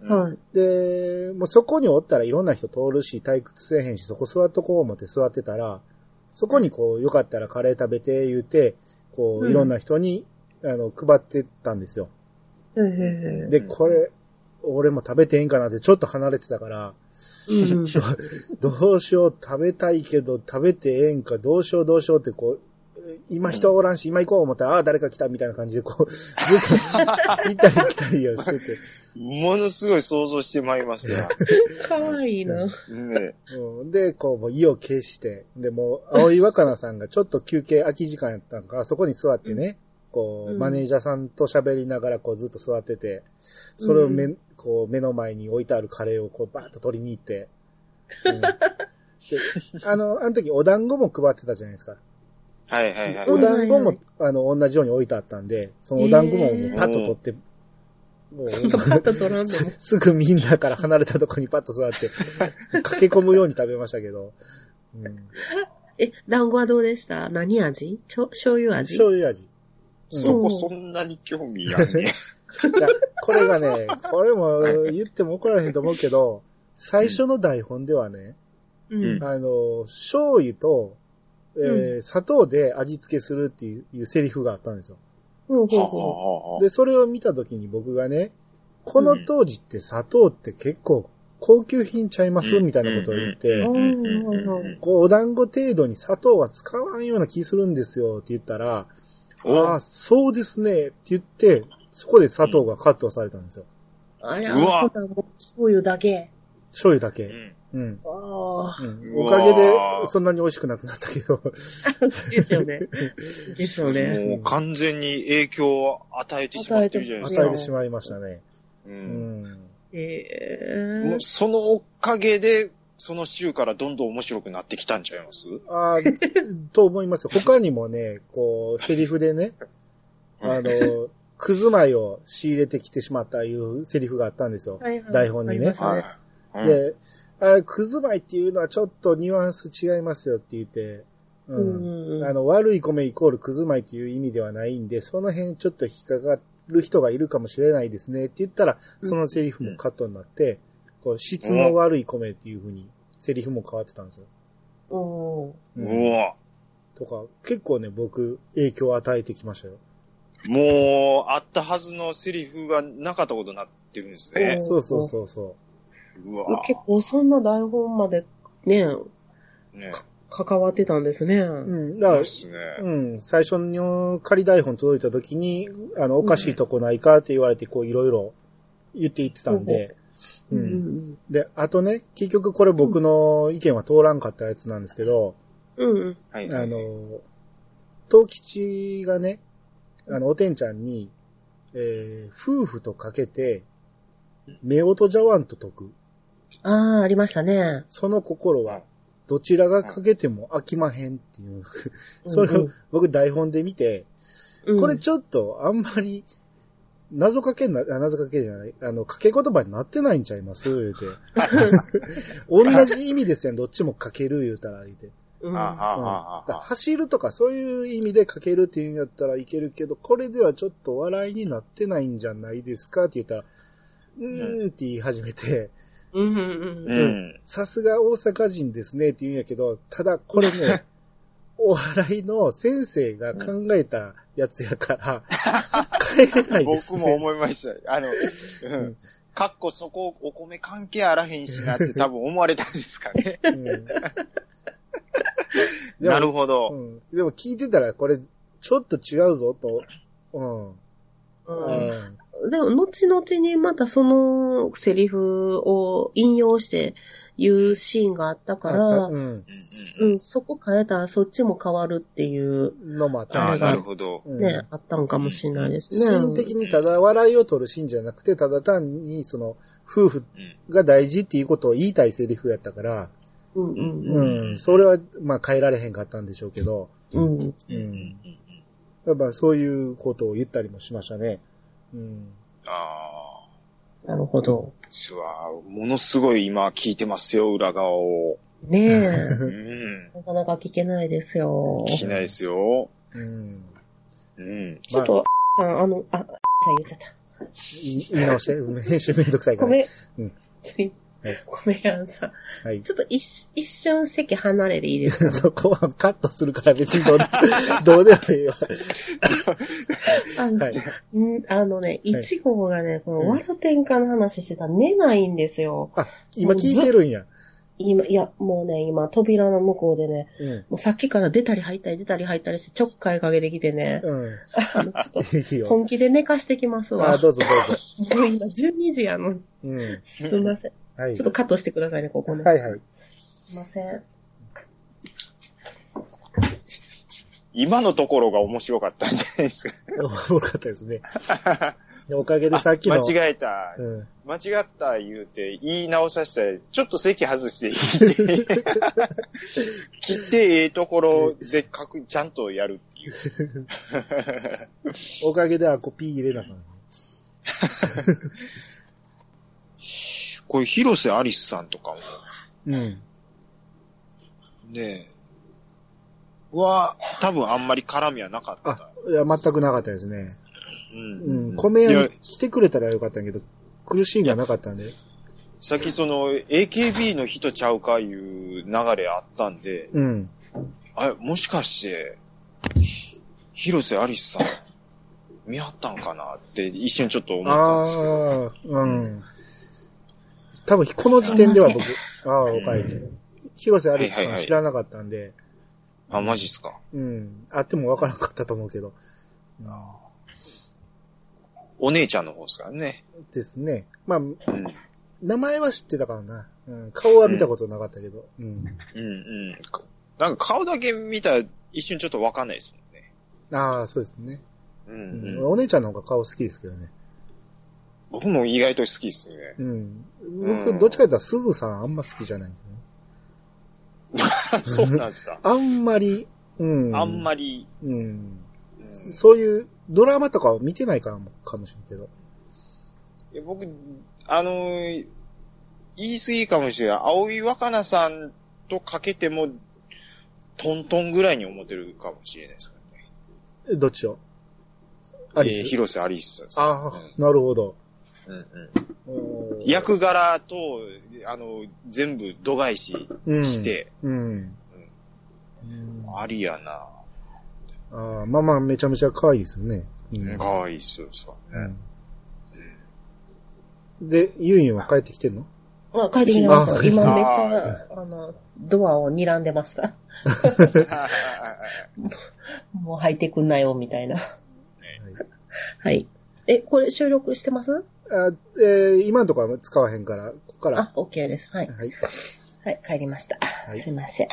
はい。で、もうそこにおったらいろんな人通るし、退屈せえへんし、そこ座っとこう思って座ってたら、そこにこう、よかったらカレー食べて言うて、こう、うんいろんな人に、あの、配ってたんですよ。で、これ、俺も食べてええんかなってちょっと離れてたから、うん。どうしよう、食べたいけど食べてええんか、どうしようどうしようってこう、今人おらんし、今行こう思ったら、ああ、誰か来たみたいな感じで、こう、ずっと、行ったり来たりをしてて、ものすごい想像してまいりますね。かわいいな。ね。うん、で、こう、もう意を決して、で、もう、青井若菜さんがちょっと休憩空き時間やったんか、そこに座ってね、こう、うん。マネージャーさんと喋りながら、こう、ずっと座ってて、それを目、うこう、目の前に置いてあるカレーを、こう、バーッと取りに行って、うん、で、あの、あの時お団子も配ってたじゃないですか。はいはいはい。お団子もあの、同じように置いてあったんで、そのお団子ももうパッと取って、もう、そんなパッと取らんでも。すすぐみんなから離れたとこにパッと座って、駆け込むように食べましたけど、うん、え、団子はどうでした？何味？ちょ醤油味？醤油味。そこそんなに興味あんね。いや、これがね、これも言っても怒られへんと思うけど、最初の台本ではね、うん。あの、醤油と、えー砂糖で味付けするっていういうセリフがあったんですよ。で、それを見たときに僕がね、この当時って砂糖って結構高級品ちゃいますみたいなことを言って、こう、お団子程度に砂糖は使わんような気するんですよって言ったら、ああ、おそうですねって言って、そこで砂糖がカットされたんですよ。あら、うわほなもう醤油だけ。醤油だけ。うんうん。ああ、うん、おかげで、そんなに美味しくなくなったけど。ですよね。ですよね。もう完全に影響を与えてしまってるじゃないですか。与えてしまいましたね。ううんん。ええもうそのおかげで、その週からどんどん面白くなってきたんちゃいます？ああ、と思いますよ。他にもね、こう、セリフでね、あの、くず米を仕入れてきてしまったいうセリフがあったんですよ。はいはい台本にねねはい。で、あれ、くず米っていうのはちょっとニュアンス違いますよって言って、う。うんんあの、悪い米イコールくず米っていう意味ではないんで、その辺ちょっと引っかかる人がいるかもしれないですねって言ったら、そのセリフもカットになって、こう、質の悪い米っていう風に、セリフも変わってたんですよ。うんううんわとか、結構ね、僕、影響を与えてきましたよ。もう、あったはずのセリフがなかったことになってるんですね。そうそうそうそうわ結構そんな台本までね、ね関わってたんですね。う。うん。だからね。うん、最初の仮台本届いた時に、あの、おかしいとこないかって言われて、こう、いろいろ言っていってたんで、う。うんんで、あとね、結局これ僕の意見は通らんかったやつなんですけど、うん。うん。はい。あの、東吉がね、あの、おてんちゃんに、えー夫婦とかけて、目音茶碗と解く。ああ、ありましたね。その心は、どちらがかけても飽きまへんっていう。それをうんうん僕台本で見て、うんこれちょっとあんまり、謎かけな、あ謎かけじゃない、あの、かけ言葉になってないんちゃいます？言うて。同じ意味ですよ、どっちもかける言うたら言うて。うあ。走るとかそういう意味でかけるっていうんやったらいけるけど、これではちょっと笑いになってないんじゃないですか？って言ったら、うーんって言い始めて、うんうんううん。ん。さすが大阪人ですねって言うんやけど、ただこれね、お笑いの先生が考えたやつやから、変えれないですね。僕も思いました。あの、うん。かっこそこお米関係あらへんしなって多分思われたんですかね。なるほうど。ん。でも聞いてたらこれ、ちょっと違うぞと。うん。ううんん。でも、後々にまたそのセリフを引用して言うシーンがあったから、うん。うんうん、そこ変えたらそっちも変わるっていう、のもあったあなるほど。うんね、あったんかもしれないですね。シーン的にただ笑いを取るシーンじゃなくて、ただ単にその、夫婦うん。が大事っていうことを言いたいセリフやったから、うんうんううん。ん。それは、まあ変えられへんかったんでしょうけど、うん。ううんん。やっぱそういうことを言ったりもしましたね。うん。ああ。なるほど。すわ、ものすごい今聞いてますよ、裏側を。ねえ。うん。なかなか聞けないですよ。聞きないですよ。うん。うん。ちょっと、ああの、あ、さん言っちゃった。言い直して、うん編集めんどくさいから。ごめん。うんはいごめん、あのさ、はい。ちょっと一一瞬席離れでいいですか？そこはカットするから別にどうで どうでもいいわ。あの、はい。んあのね、一号がね、このワルテンカの話してたら寝ないんですよ。あ、今聞いてるんや。今、いや、もうね、今、扉の向こうでね、うん。もうさっきから出たり入ったり出たり入ったりして、ちょっかいかけてきてね、うん。あの、ちょっと。本気で寝かしてきますわ。あ、どうぞどうぞ。もう今、12時やのに。うん。すいません。はい。ちょっとカットしてくださいね、ここね。はいはい。すいません。今のところが面白かったんじゃないですか。面白かったですね。おかげでさっきの。間違えた。うん。間違った言うて、言い直させて、ちょっと席外していいって。切ってええところで書く、ちゃんとやるっていう。おかげであ、コピー入れなかっ これ、広瀬アリスさんとかも、た。うん。ねは、多分あんまり絡みはなかったあ。、いや、全くなかったですね。うんうん。米屋に来てくれたらよかったけど、苦しいがなかったんで。さっきその、AKB の人ちゃうかいう流れあったんで、うん。あ、もしかして、広瀬アリスさん、見張ったんかなって一瞬ちょっと思ったんですけど。ああ、うん。多分、この時点では僕、ああ、おかえり。広瀬アリスさはいはいはいん知らなかったんで、あ、マジっすか。うん。あってもわからなかったと思うけど。お姉ちゃんの方ですからね。ですね。まあ、うん。名前は知ってたからな。うん。顔は見たことなかったけど。うん。うんうん。なんか顔だけ見たら一瞬ちょっとわかんないですもんね。ああ、そうですね。ううんうん。お姉ちゃんの方が顔好きですけどね。僕も意外と好きですね。うん。僕、うんどっちかというと、鈴さんあんま好きじゃないんですね。そうなんですか。あんまり、うん。あんまり、うん。うんそういうドラマとかを見てないからも、かもしれんけど。いや僕、あのー言い過ぎかもしれない。青井若菜さんとかけても、トントンぐらいに思ってるかもしれないですからね。えどっちを？アリス？えー広瀬アリスさん。ああ、なるほど。うんうん役柄と、あの、全部度外視うんして、うん。うんありやな。ああまあまあ、めちゃめちゃ可愛いですよね。うんかわいいっすよ、そううんで、ユンユンは帰ってきてんの？あ、帰ってきてます。今めっちゃ、あの、ドアを睨んでました。もう入ってくんなよ、みたいな。はい。え、これ収録してます？あえー今のところは使わへんから、ここから。あ、OK です。はい。はい。はい、帰りました。いすいません。